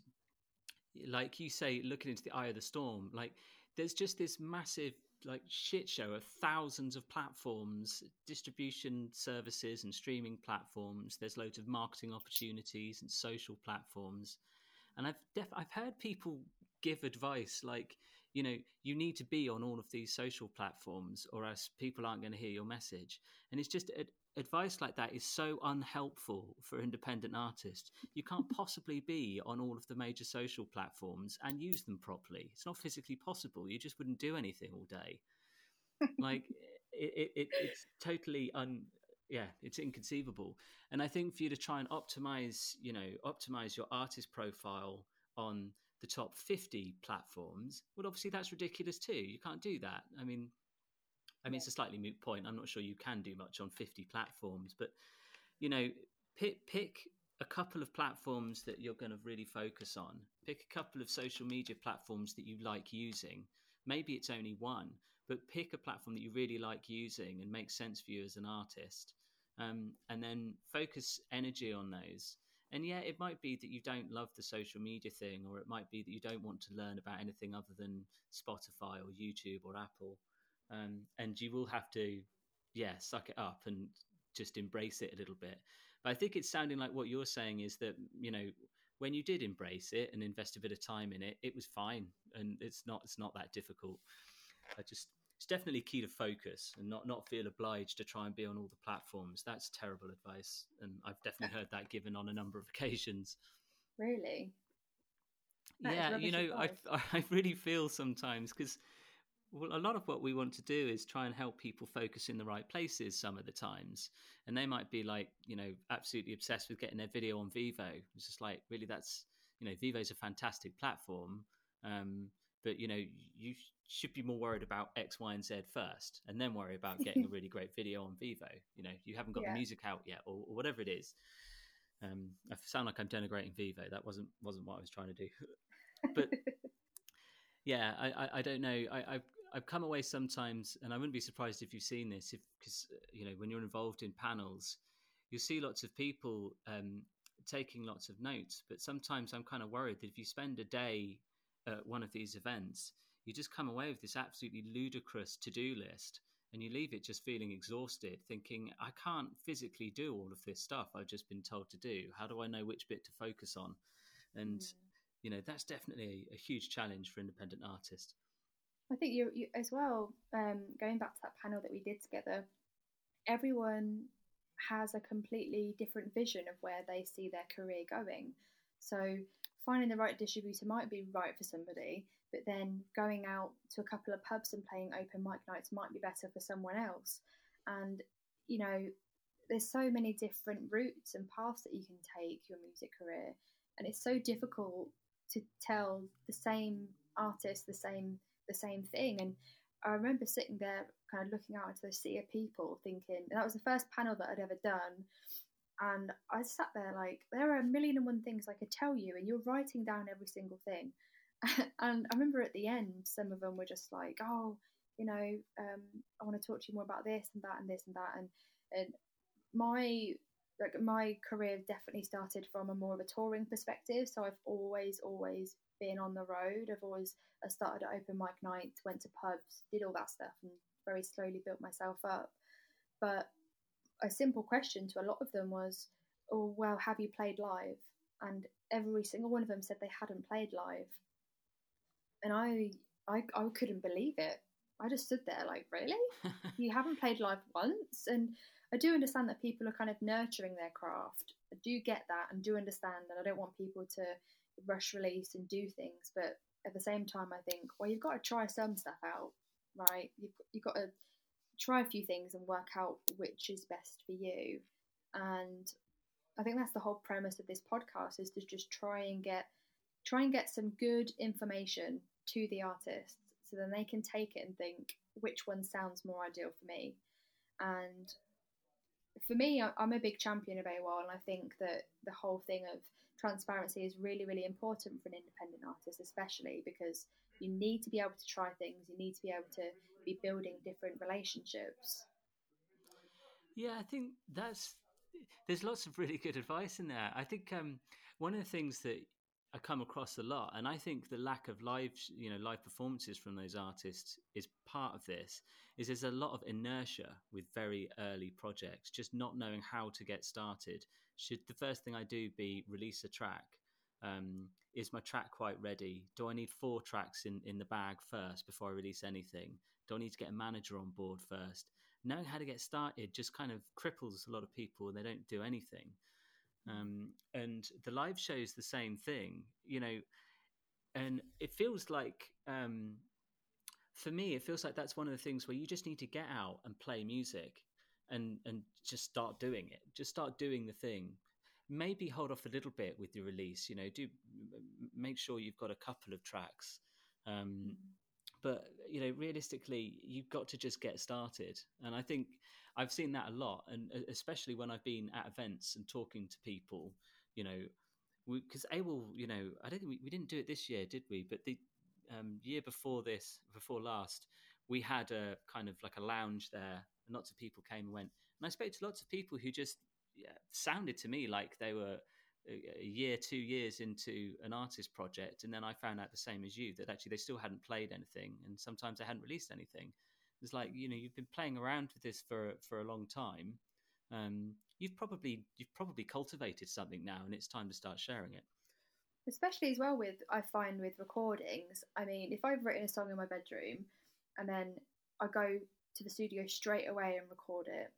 like you say, looking into the eye of the storm, like there's just this massive like shit show of thousands of platforms, distribution services and streaming platforms. There's loads of marketing opportunities and social platforms. And I've def- I've heard people give advice like, you know, you need to be on all of these social platforms or else people aren't going to hear your message. And it's just advice like that is so unhelpful for independent artists. You can't possibly be on all of the major social platforms and use them properly. It's not physically possible. You just wouldn't do anything all day. like it, it, it's totally un. Yeah, it's inconceivable. And I think for you to try and optimize, you know, optimize your artist profile on the top 50 platforms, well, obviously that's ridiculous too. You can't do that. I mean, I mean, it's a slightly moot point. I'm not sure you can do much on 50 platforms, but you know, pick pick a couple of platforms that you're going to really focus on. Pick a couple of social media platforms that you like using. Maybe it's only one, but pick a platform that you really like using and makes sense for you as an artist. Um, and then focus energy on those. And yeah, it might be that you don't love the social media thing, or it might be that you don't want to learn about anything other than Spotify or YouTube or Apple um, and you will have to, yeah, suck it up and just embrace it a little bit. But I think it's sounding like what you're saying is that you know when you did embrace it and invest a bit of time in it, it was fine, and it's not it's not that difficult. I just it's definitely key to focus and not not feel obliged to try and be on all the platforms. That's terrible advice, and I've definitely heard that given on a number of occasions. Really? That yeah, you know, I I really feel sometimes because well, a lot of what we want to do is try and help people focus in the right places some of the times. And they might be like, you know, absolutely obsessed with getting their video on Vevo. It's just like, really, that's, you know, Vevo's a fantastic platform. Um, but, you know, you should be more worried about X, Y, and Z first, and then worry about getting a really great video on Vevo. You know, you haven't got yeah. the music out yet, or, or whatever it is. Um, I sound like I'm denigrating Vevo. That wasn't wasn't what I was trying to do. but yeah, I, I, I, don't know. I, I've I've come away sometimes, and I wouldn't be surprised if you've seen this, if because uh, you know when you're involved in panels, you see lots of people um, taking lots of notes. But sometimes I'm kind of worried that if you spend a day at one of these events, you just come away with this absolutely ludicrous to-do list, and you leave it just feeling exhausted, thinking I can't physically do all of this stuff I've just been told to do. How do I know which bit to focus on? And mm. you know that's definitely a, a huge challenge for independent artists. I think you, you as well. Um, going back to that panel that we did together, everyone has a completely different vision of where they see their career going. So finding the right distributor might be right for somebody, but then going out to a couple of pubs and playing open mic nights might be better for someone else. And you know, there's so many different routes and paths that you can take your music career, and it's so difficult to tell the same artist the same the same thing. And I remember sitting there, kind of looking out into the sea of people, thinking that was the first panel that I'd ever done. And I sat there like, there are a million and one things I could tell you, and you're writing down every single thing. and I remember at the end, some of them were just like, oh, you know, um, I want to talk to you more about this and that and this and that. And, and my like my career definitely started from a more of a touring perspective. So I've always, always been on the road. I've always I started at open mic nights, went to pubs, did all that stuff, and very slowly built myself up. But a simple question to a lot of them was, "Oh, well, have you played live?" And every single one of them said they hadn't played live, and I I, I couldn't believe it. I just stood there like, "Really? you haven't played live once?" And I do understand that people are kind of nurturing their craft. I do get that and do understand that I don't want people to rush release and do things, but at the same time, I think, well, you've got to try some stuff out, right? You've, you've got to try a few things and work out which is best for you. And I think that's the whole premise of this podcast is to just try and get try and get some good information to the artists so then they can take it and think which one sounds more ideal for me. And for me, I'm a big champion of AWAL, and I think that the whole thing of transparency is really, really important for an independent artist, especially because you need to be able to try things, you need to be able to be building different relationships. Yeah, I think that's there's lots of really good advice in there. I think um, one of the things that I come across a lot, and I think the lack of live, you know, live performances from those artists is part of this. Is there's a lot of inertia with very early projects, just not knowing how to get started. Should the first thing I do be release a track? Um, is my track quite ready? Do I need four tracks in in the bag first before I release anything? Do I need to get a manager on board first? Knowing how to get started just kind of cripples a lot of people, and they don't do anything. Um, and the live show is the same thing, you know, and it feels like, um, for me, it feels like that's one of the things where you just need to get out and play music and, and just start doing it. Just start doing the thing. Maybe hold off a little bit with the release, you know, do make sure you've got a couple of tracks. Um, but you know realistically you've got to just get started and i think i've seen that a lot and especially when i've been at events and talking to people you know because AWAL, you know, I don't think we, we didn't do it this year, did we? But the um, year before this, before last, we had a kind of like a lounge there, and lots of people came and went. And I spoke to lots of people who just yeah, sounded to me like they were a year, two years into an artist project, and then I found out the same as you that actually they still hadn't played anything, and sometimes they hadn't released anything. It's like you know you've been playing around with this for for a long time. Um, you've probably you've probably cultivated something now, and it's time to start sharing it. Especially as well with I find with recordings. I mean, if I've written a song in my bedroom, and then I go to the studio straight away and record it.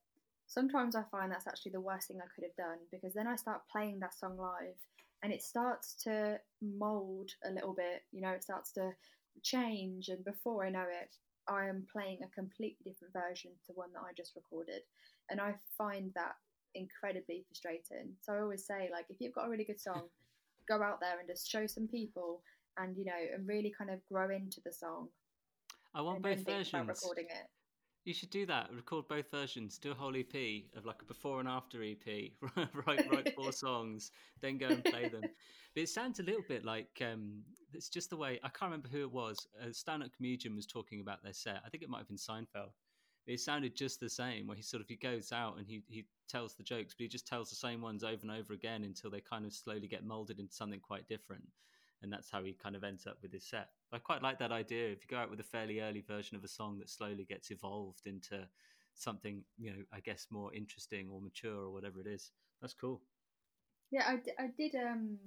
Sometimes I find that's actually the worst thing I could have done because then I start playing that song live and it starts to mold a little bit, you know, it starts to change. And before I know it, I am playing a completely different version to one that I just recorded. And I find that incredibly frustrating. So I always say, like, if you've got a really good song, go out there and just show some people and, you know, and really kind of grow into the song. I want both versions. recording it. You should do that. Record both versions. Do a whole EP of like a before and after EP. write write four songs, then go and play them. But it sounds a little bit like um, it's just the way I can't remember who it was. A stand-up comedian was talking about their set. I think it might have been Seinfeld. It sounded just the same. Where he sort of he goes out and he he tells the jokes, but he just tells the same ones over and over again until they kind of slowly get molded into something quite different and that's how he kind of ends up with his set. I quite like that idea. If you go out with a fairly early version of a song that slowly gets evolved into something, you know, I guess more interesting or mature or whatever it is, that's cool. Yeah, I, I did. Um,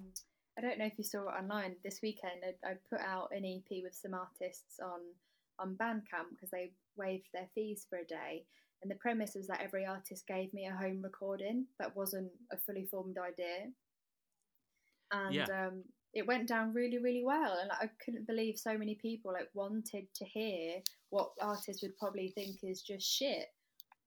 I don't know if you saw it online this weekend. I, I put out an EP with some artists on on Bandcamp because they waived their fees for a day. And the premise was that every artist gave me a home recording that wasn't a fully formed idea. And yeah. um, it went down really really well and like, i couldn't believe so many people like wanted to hear what artists would probably think is just shit.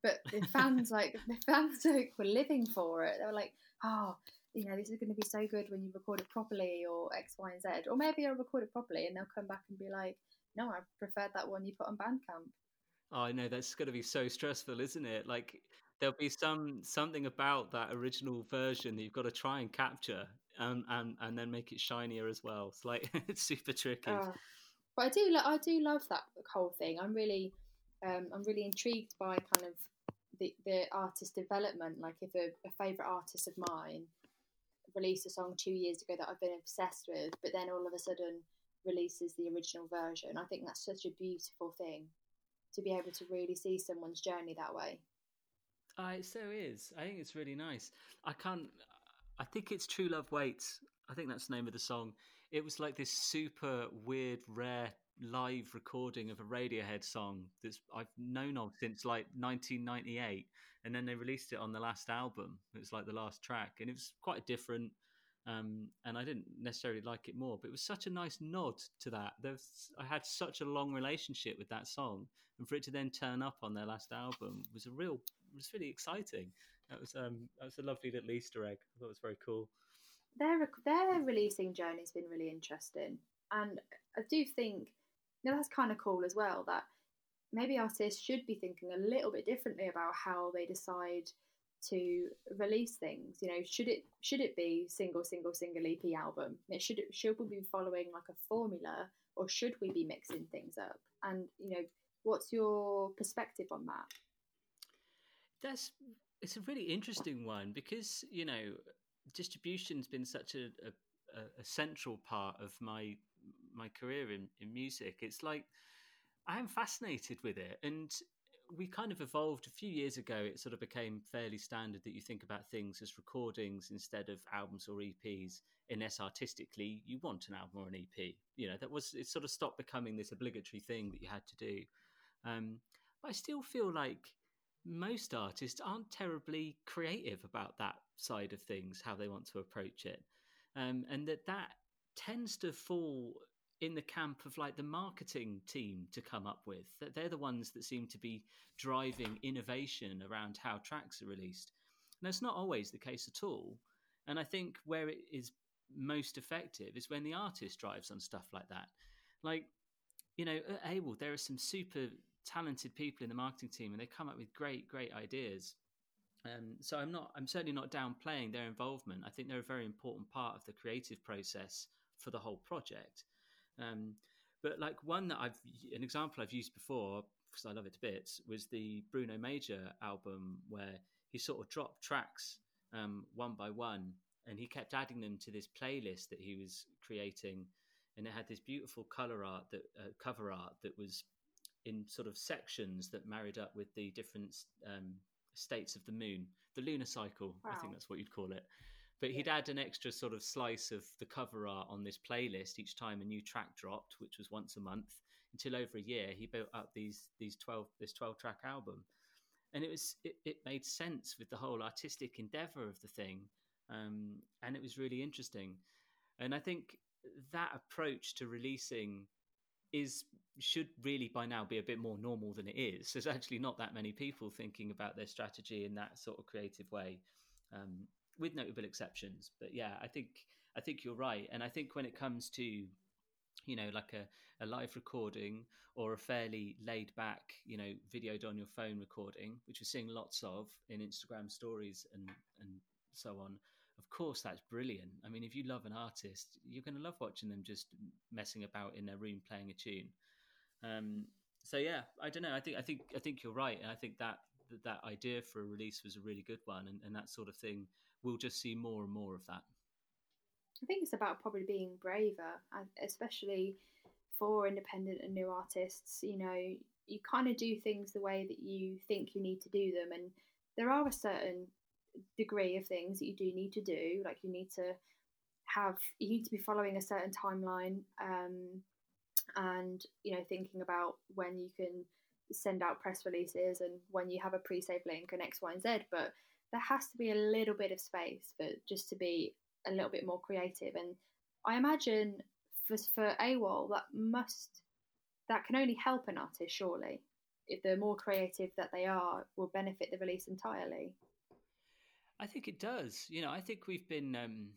But the fans like the fans like, were living for it. They were like oh you know this is going to be so good when you record it properly or x y and z or maybe i'll record it properly and they'll come back and be like no i preferred that one you put on bandcamp. Oh i know that's going to be so stressful isn't it? Like there'll be some something about that original version that you've got to try and capture and and and then make it shinier as well. It's like it's super tricky. Uh, but I do I do love that whole thing. I'm really um, I'm really intrigued by kind of the the artist development. Like if a, a favorite artist of mine released a song two years ago that I've been obsessed with, but then all of a sudden releases the original version. I think that's such a beautiful thing to be able to really see someone's journey that way. Uh, it so is. I think it's really nice. I can't. I think it's True Love Waits. I think that's the name of the song. It was like this super weird, rare live recording of a Radiohead song that I've known of since like 1998, and then they released it on the last album. It was like the last track, and it was quite different. Um, and I didn't necessarily like it more, but it was such a nice nod to that. I had such a long relationship with that song, and for it to then turn up on their last album was a real, was really exciting. That was um that was a lovely little Easter egg. I thought it was very cool. Their their releasing journey's been really interesting, and I do think you know, that's kind of cool as well. That maybe artists should be thinking a little bit differently about how they decide to release things. You know, should it should it be single single single EP album? It should it, should we be following like a formula, or should we be mixing things up? And you know, what's your perspective on that? That's it's a really interesting one because you know distribution's been such a, a, a central part of my my career in, in music. It's like I am fascinated with it, and we kind of evolved a few years ago. It sort of became fairly standard that you think about things as recordings instead of albums or EPs. Unless artistically you want an album or an EP, you know that was it. Sort of stopped becoming this obligatory thing that you had to do. Um, but I still feel like most artists aren't terribly creative about that side of things, how they want to approach it, um, and that that tends to fall in the camp of like the marketing team to come up with. That they're the ones that seem to be driving innovation around how tracks are released. And that's not always the case at all. And I think where it is most effective is when the artist drives on stuff like that. Like, you know, at AWAL, there are some super talented people in the marketing team and they come up with great, great ideas. Um, so I'm not, I'm certainly not downplaying their involvement. I think they're a very important part of the creative process for the whole project. Um, but like one that I've, an example I've used before because I love it to bits was the Bruno Major album where he sort of dropped tracks um, one by one and he kept adding them to this playlist that he was creating and it had this beautiful color art that uh, cover art that was in sort of sections that married up with the different um, states of the moon, the lunar cycle. Wow. I think that's what you'd call it. But he'd add an extra sort of slice of the cover art on this playlist each time a new track dropped, which was once a month. Until over a year, he built up these these twelve this twelve track album, and it was it, it made sense with the whole artistic endeavor of the thing, um, and it was really interesting. And I think that approach to releasing is should really by now be a bit more normal than it is. There's actually not that many people thinking about their strategy in that sort of creative way, um, with notable exceptions. But yeah, I think I think you're right, and I think when it comes to you know like a, a live recording or a fairly laid back you know videoed on your phone recording which we're seeing lots of in instagram stories and and so on of course that's brilliant i mean if you love an artist you're going to love watching them just messing about in their room playing a tune um, so yeah i don't know. I think i think i think you're right. And i think that that idea for a release was a really good one. And, and that sort of thing we'll just see more and more of that. I think it's about probably being braver especially for independent and new artists. You know you kind of do things the way that you think you need to do them. And there are a certain degree of things that you do need to do. Like you need to have, you need to be following a certain timeline, um, and you know thinking about when you can send out press releases and when you have a pre-save link and X, Y, and Z. But there has to be a little bit of space for just to be a little bit more creative. And I imagine for for AWAL that must that can only help an artist surely if they're more creative that they are will benefit the release entirely I think it does. You know, I think we've been. Um,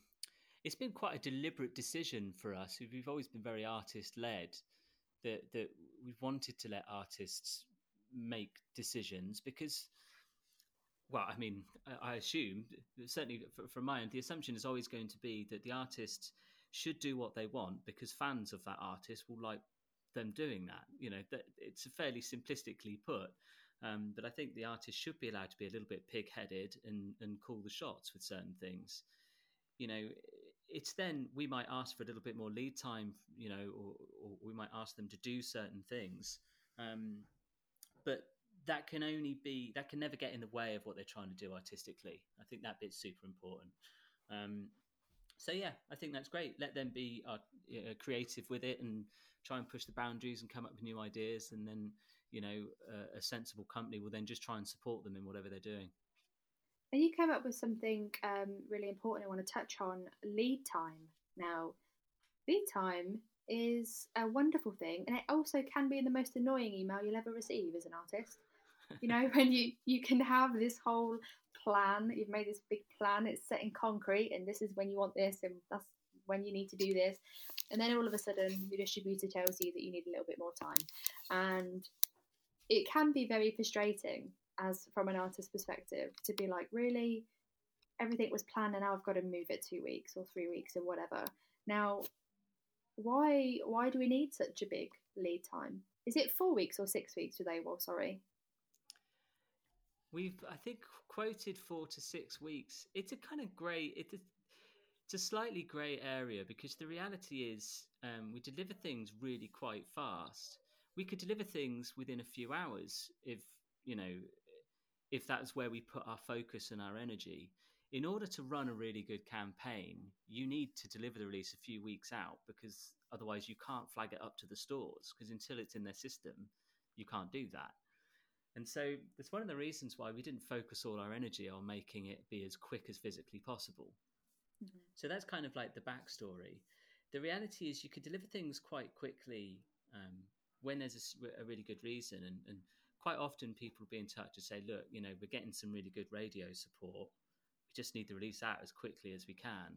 it's been quite a deliberate decision for us. We've always been very artist led. That that we've wanted to let artists make decisions because, well, I mean, I assume certainly from my end, the assumption is always going to be that the artists should do what they want because fans of that artist will like them doing that. You know, that it's fairly simplistically put. Um, but I think the artist should be allowed to be a little bit pig-headed and, and call the shots with certain things. You know, it's then we might ask for a little bit more lead time, you know, or, or we might ask them to do certain things. Um, but that can only be that can never get in the way of what they're trying to do artistically. I think that bit's super important. Um, so yeah, I think that's great. Let them be uh, creative with it and try and push the boundaries and come up with new ideas, and then you know a, a sensible company will then just try and support them in whatever they're doing. And you came up with something um, really important I want to touch on lead time. Now, lead time is a wonderful thing, and it also can be the most annoying email you'll ever receive as an artist. You know, when you you can have this whole plan, you've made this big plan, it's set in concrete, and this is when you want this, and that's when you need to do this, and then all of a sudden your distributor tells you that you need a little bit more time, and it can be very frustrating as from an artist's perspective to be like, really, everything was planned and now I've got to move it two weeks or three weeks or whatever. Now, why why do we need such a big lead time? Is it four weeks or six weeks with Well, Sorry. We've, I think, quoted four to six weeks. It's a kind of grey. It's a, it's a slightly grey area because the reality is um, we deliver things really quite fast we could deliver things within a few hours if you know if that's where we put our focus and our energy. In order to run a really good campaign you need to deliver the release a few weeks out because otherwise you can't flag it up to the stores because until it's in their system you can't do that. And so that's one of the reasons why we didn't focus all our energy on making it be as quick as physically possible. Mm-hmm. so that's kind of like the backstory. The reality is you could deliver things quite quickly um, when there's a, a really good reason and, and quite often people will be in touch and say look you know we're getting some really good radio support. We just need the release out as quickly as we can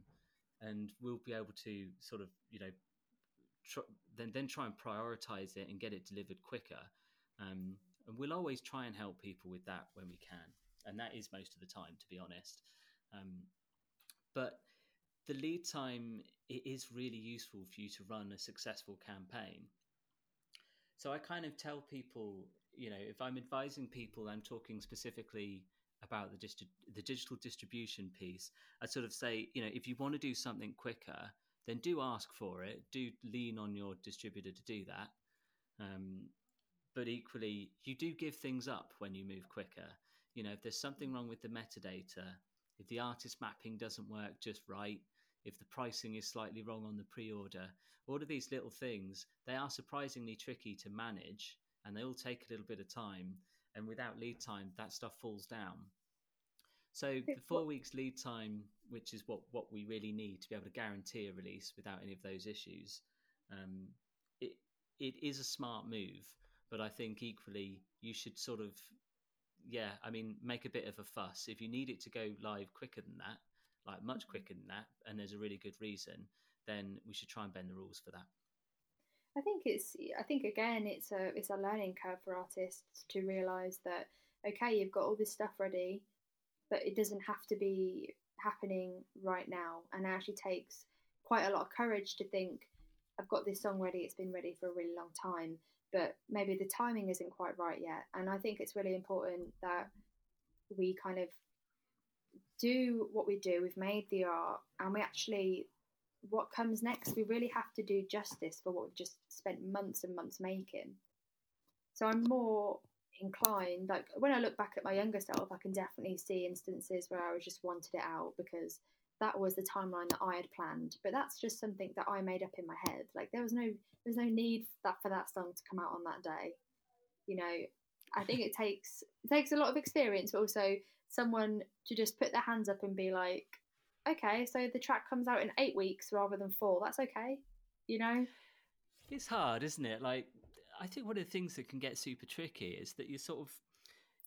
and we'll be able to sort of you know tr- then then try and prioritize it and get it delivered quicker. Um, and we'll always try and help people with that when we can and that is most of the time to be honest. Um, but the lead time it is really useful for you to run a successful campaign. So I kind of tell people, you know, if I'm advising people, I'm talking specifically about the, the digital distribution piece. I sort of say, you know, if you want to do something quicker, then do ask for it. Do lean on your distributor to do that. Um, but equally, you do give things up when you move quicker. You know, if there's something wrong with the metadata, if the artist mapping doesn't work just right, if the pricing is slightly wrong on the pre-order, all of these little things, they are surprisingly tricky to manage and they all take a little bit of time. And without lead time, that stuff falls down. So the four weeks lead time, which is what, what we really need to be able to guarantee a release without any of those issues, um, it it is a smart move. But I think equally you should sort of, yeah, I mean, make a bit of a fuss. If you need it to go live quicker than that, like much mm-hmm. quicker than that, and there's a really good reason, then we should try and bend the rules for that. I think it's. I think again, it's a it's a learning curve for artists to realise that okay, you've got all this stuff ready but it doesn't have to be happening right now. And it actually takes quite a lot of courage to think, I've got this song ready, it's been ready for a really long time, but maybe the timing isn't quite right yet. And I think it's really important that we kind of do what we do. We've made the art, and we actually, what comes next, we really have to do justice for what we've just spent months and months making. So I'm more inclined like when i look back at my younger self i can definitely see instances where i was just wanted it out because that was the timeline that i had planned. But that's just something that i made up in my head. Like there was no there was no need for that for that song to come out on that day. You know i think it takes it takes a lot of experience but also someone to just put their hands up and be like okay so the track comes out in eight weeks rather than four that's okay you know it's hard isn't it like I think one of the things that can get super tricky is that you sort of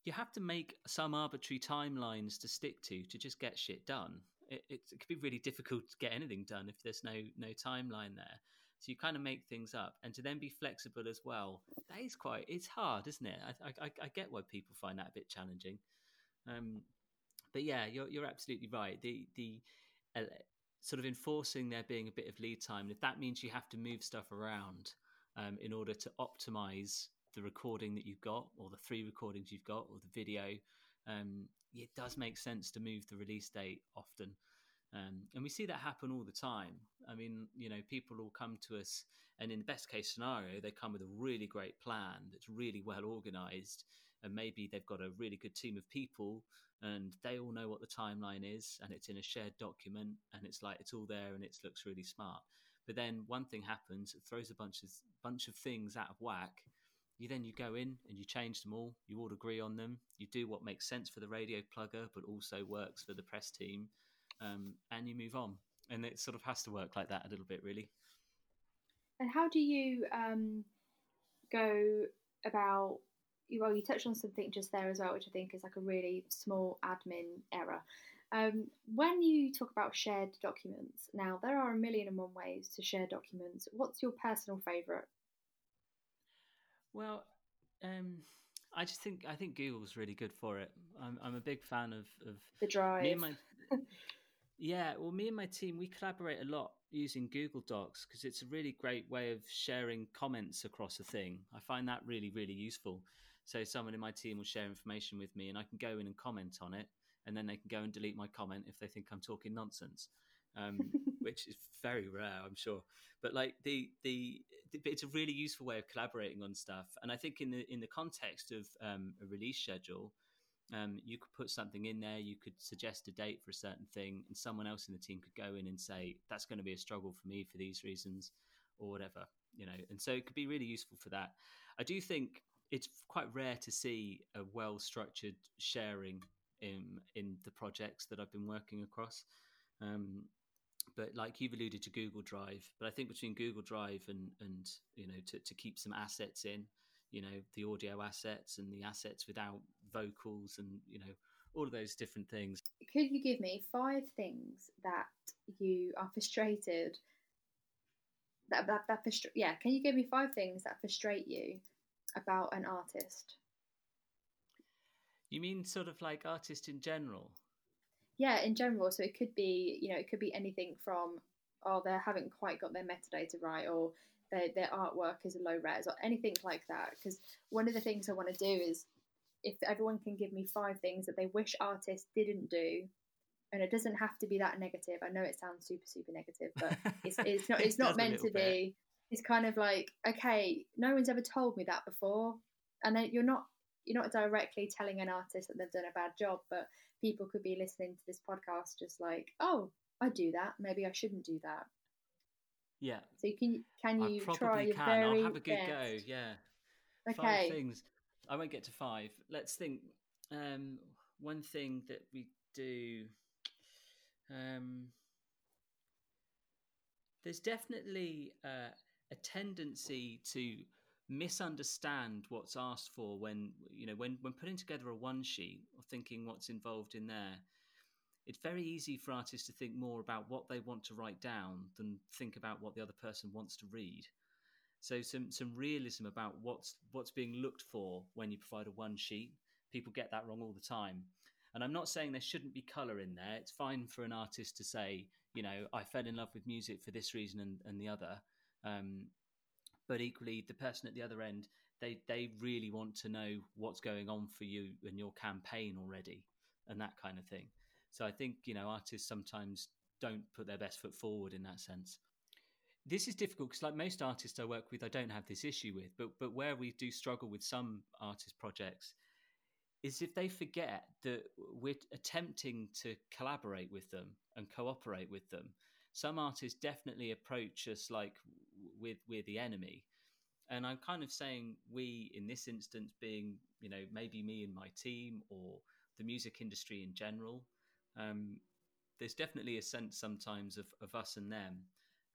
you have to make some arbitrary timelines to stick to to just get shit done. It, it, it could be really difficult to get anything done if there's no no timeline there. So you kind of make things up, and to then be flexible as well. That is quite it's hard, isn't it? I I, I get why people find that a bit challenging. Um, but yeah, you're you're absolutely right. The the uh, sort of enforcing there being a bit of lead time. If that means you have to move stuff around, um, in order to optimize the recording that you've got or the three recordings you've got or the video. Um, it does make sense to move the release date often. Um, and we see that happen all the time. I mean, you know, people will come to us, and in the best case scenario, they come with a really great plan that's really well organized. And maybe they've got a really good team of people, and they all know what the timeline is, and it's in a shared document, and it's like it's all there and it looks really smart. But then one thing happens, it throws a bunch of bunch of things out of whack. You then you go in and you change them all. You all agree on them. You do what makes sense for the radio plugger, but also works for the press team, um, and you move on. And it sort of has to work like that a little bit, really. And how do you um, go about? Well, you touched on something just there as well, which I think is like a really small admin error. Um, when you talk about shared documents, now there are a million and one ways to share documents. What's your personal favourite? Well, um, I just think I think Google's really good for it. I'm I'm a big fan of, of the drive. My, yeah, well, me and my team we collaborate a lot using Google Docs because it's a really great way of sharing comments across a thing. I find that really really useful. So someone in my team will share information with me, and I can go in and comment on it and then they can go and delete my comment if they think I'm talking nonsense, um, which is very rare, I'm sure. But like the, the the it's a really useful way of collaborating on stuff, and I think in the in the context of um, a release schedule. Um, you could put something in there. You could suggest a date for a certain thing, and someone else in the team could go in and say that's going to be a struggle for me for these reasons, or whatever, you know. And so it could be really useful for that. I do think it's quite rare to see a well structured sharing in in the projects that I've been working across. Um, but like you've alluded to Google Drive, but I think between Google Drive and and you know to, to keep some assets in, you know the audio assets and the assets without vocals and you know all of those different things. Could you give me five things that you are frustrated that that, that frustra- yeah? Can you give me five things that frustrate you about an artist? You mean sort of like artist in general? Yeah, in general. So it could be, you know, it could be anything from, oh, they haven't quite got their metadata right, or their their artwork is a low res, or anything like that. Because one of the things I want to do is, if everyone can give me five things that they wish artists didn't do, and it doesn't have to be that negative. I know it sounds super super negative, but it's it's not it's not meant to bit. be. It's kind of like okay, no one's ever told me that before and then you're not you're not directly telling an artist that they've done a bad job, but people could be listening to this podcast just like, oh, I do that. Maybe I shouldn't do that. Yeah. So can can you I try your can. very I'll have a good best? go. Yeah. Okay. Five things. I won't get to five. Let's think. Um, one thing that we do. Um, there's definitely uh, a tendency to misunderstand what's asked for when you know when when putting together a one sheet or thinking what's involved in there it's very easy for artists to think more about what they want to write down than think about what the other person wants to read. So some some realism about what's what's being looked for when you provide a one sheet people get that wrong all the time. And i'm not saying there shouldn't be color in there. It's fine for an artist to say you know i fell in love with music for this reason and, and the other um, but equally the person at the other end they they really want to know what's going on for you and your campaign already and that kind of thing. So i think you know artists sometimes don't put their best foot forward in that sense. This is difficult because like most artists i work with i don't have this issue with but but where we do struggle with some artist projects is if they forget that we're attempting to collaborate with them and cooperate with them. Some artists definitely approach us like with we're the enemy. And i'm kind of saying we in this instance being you know maybe me and my team or the music industry in general um, there's definitely a sense sometimes of, of us and them.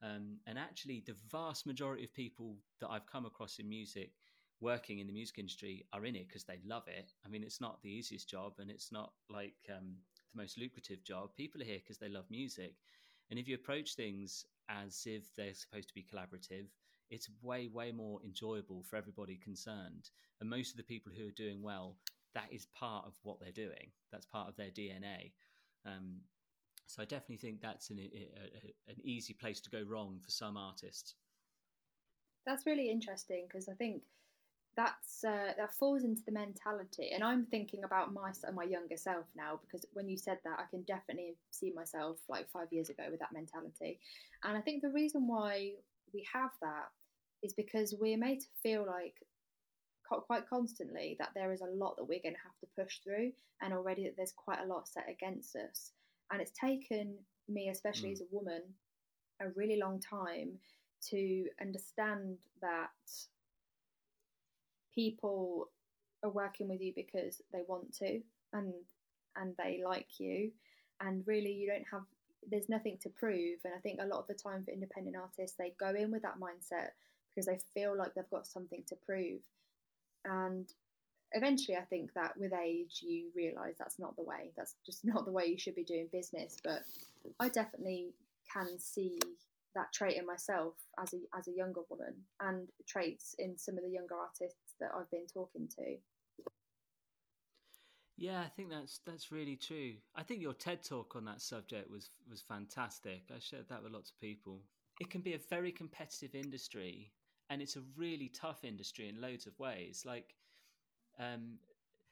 Um, and actually the vast majority of people that i've come across in music working in the music industry are in it because they love it. I mean it's not the easiest job and it's not like um, the most lucrative job. People are here because they love music. And if you approach things as if they're supposed to be collaborative, it's way, way more enjoyable for everybody concerned. And most of the people who are doing well, that is part of what they're doing. That's part of their DNA. Um, so I definitely think that's an, a, an easy place to go wrong for some artists. That's really interesting because I think that's uh, that falls into the mentality. And i'm thinking about my my younger self now because when you said that i can definitely see myself like five years ago with that mentality. And i think the reason why we have that is because we're made to feel like quite constantly that there is a lot that we're going to have to push through and already that there's quite a lot set against us. And it's taken me especially mm. as a woman a really long time to understand that people are working with you because they want to and and they like you. And really you don't have there's nothing to prove. And i think a lot of the time for independent artists they go in with that mindset because they feel like they've got something to prove. And eventually i think that with age you realize that's not the way. That's just not the way you should be doing business. But i definitely can see that trait in myself as a as a younger woman and traits in some of the younger artists that I've been talking to. Yeah, I think that's that's really true. I think your TED talk on that subject was was fantastic. I shared that with lots of people. It can be a very competitive industry, and it's a really tough industry in loads of ways. Like, um,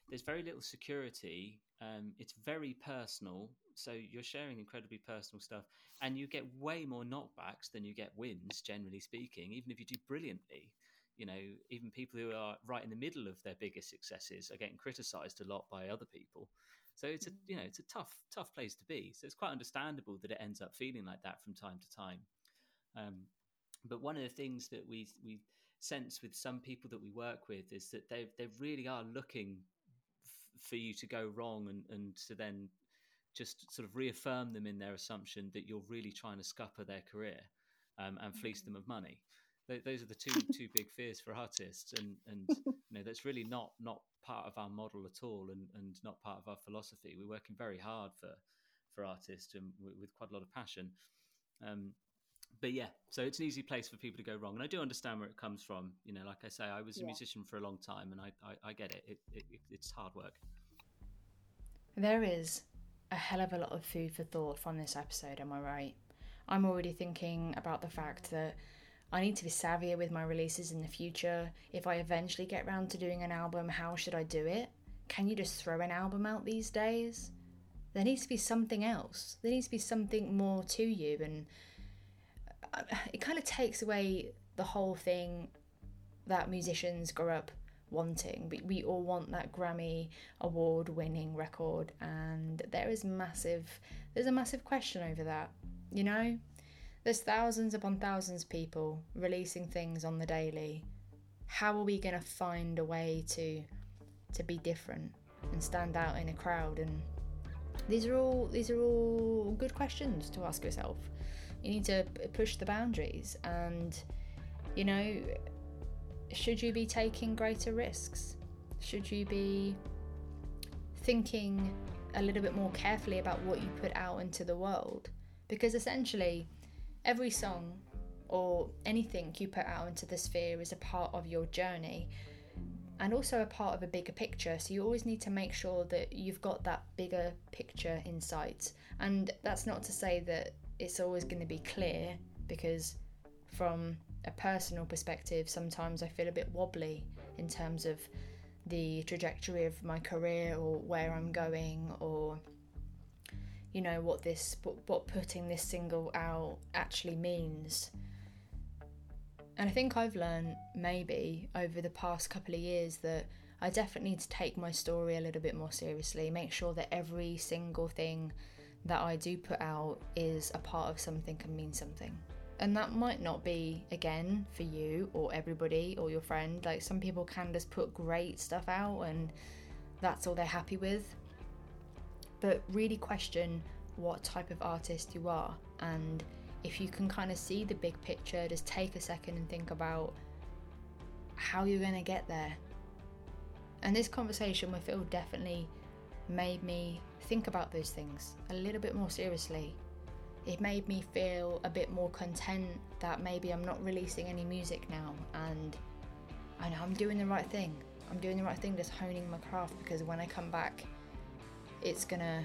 there's very little security. Um, it's very personal, so you're sharing incredibly personal stuff, and you get way more knockbacks than you get wins, generally speaking. Even if you do brilliantly, you know, even people who are right in the middle of their biggest successes are getting criticised a lot by other people. So it's a you know it's a tough tough place to be. So it's quite understandable that it ends up feeling like that from time to time. Um, but one of the things that we we sense with some people that we work with is that they they really are looking f- for you to go wrong and and to then just sort of reaffirm them in their assumption that you're really trying to scupper their career um, and fleece them of money. Th- those are the two two big fears for artists, and and you know that's really not not part of our model at all, and and not part of our philosophy. We're working very hard for for artists and w- with quite a lot of passion. Um, but yeah, so it's an easy place for people to go wrong, and I do understand where it comes from. You know, like I say, I was a yeah. musician for a long time, and I, I, I get it. It, it. It's hard work. There is a hell of a lot of food for thought from this episode, am I right? I'm already thinking about the fact that I need to be savvier with my releases in the future. If I eventually get round to doing an album, how should I do it? Can you just throw an album out these days? There needs to be something else. There needs to be something more to you, and uh, it kind of takes away the whole thing that musicians grow up wanting. We, we all want that Grammy award winning record, and there is massive, there's a massive question over that. You know, there's thousands upon thousands of people releasing things on the daily. How are we going to find a way to to be different and stand out in a crowd and these are all these are all good questions to ask yourself. You need to push the boundaries and you know should you be taking greater risks? Should you be thinking a little bit more carefully about what you put out into the world? Because essentially, every song or anything you put out into the sphere is a part of your journey and also a part of a bigger picture. So you always need to make sure that you've got that bigger picture in sight. And that's not to say that it's always going to be clear because from a personal perspective, sometimes I feel a bit wobbly in terms of the trajectory of my career or where I'm going or you know what this what putting this single out actually means. And I think I've learned maybe over the past couple of years that I definitely need to take my story a little bit more seriously, make sure that every single thing that I do put out is a part of something and means something. And that might not be again for you or everybody or your friend. Like some people can just put great stuff out and that's all they're happy with but really question what type of artist you are. And if you can kind of see the big picture just take a second and think about how you're going to get there. And this conversation with Phil definitely made me think about those things a little bit more seriously. It made me feel a bit more content that maybe I'm not releasing any music now and I know I'm doing the right thing. I'm doing the right thing just honing my craft because when I come back it's gonna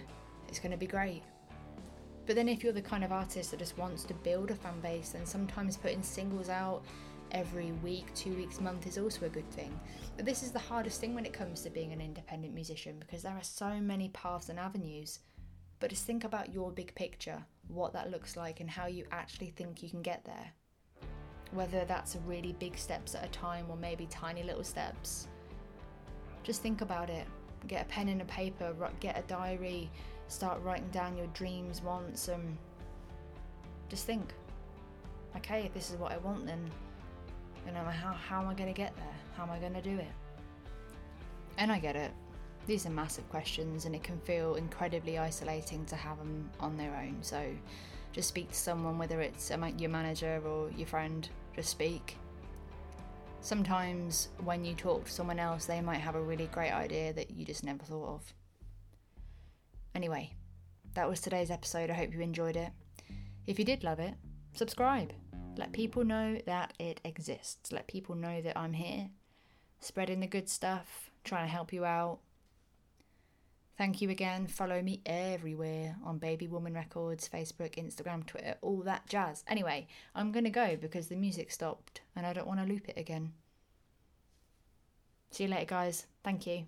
it's gonna be great. But then if you're the kind of artist that just wants to build a fan base then sometimes putting singles out every week, two weeks, month is also a good thing. But this is the hardest thing when it comes to being an independent musician because there are so many paths and avenues. But just think about your big picture what that looks like and how you actually think you can get there. Whether that's really big steps at a time or maybe tiny little steps. Just think about it. Get a pen and a paper, get a diary, start writing down your dreams, wants, and just think. Okay, if this is what I want, then you know how how am I going to get there? How am I going to do it? And I get it. These are massive questions, and it can feel incredibly isolating to have them on their own. So, just speak to someone, whether it's your manager or your friend, just speak. Sometimes, when you talk to someone else, they might have a really great idea that you just never thought of. Anyway, that was today's episode. I hope you enjoyed it. If you did love it, subscribe. Let people know that it exists. Let people know that I'm here, spreading the good stuff, trying to help you out, Thank you again. Follow me everywhere on Baby Woman Records, Facebook, Instagram, Twitter, all that jazz. Anyway, I'm going to go because the music stopped and I don't want to loop it again. See you later, guys. Thank you.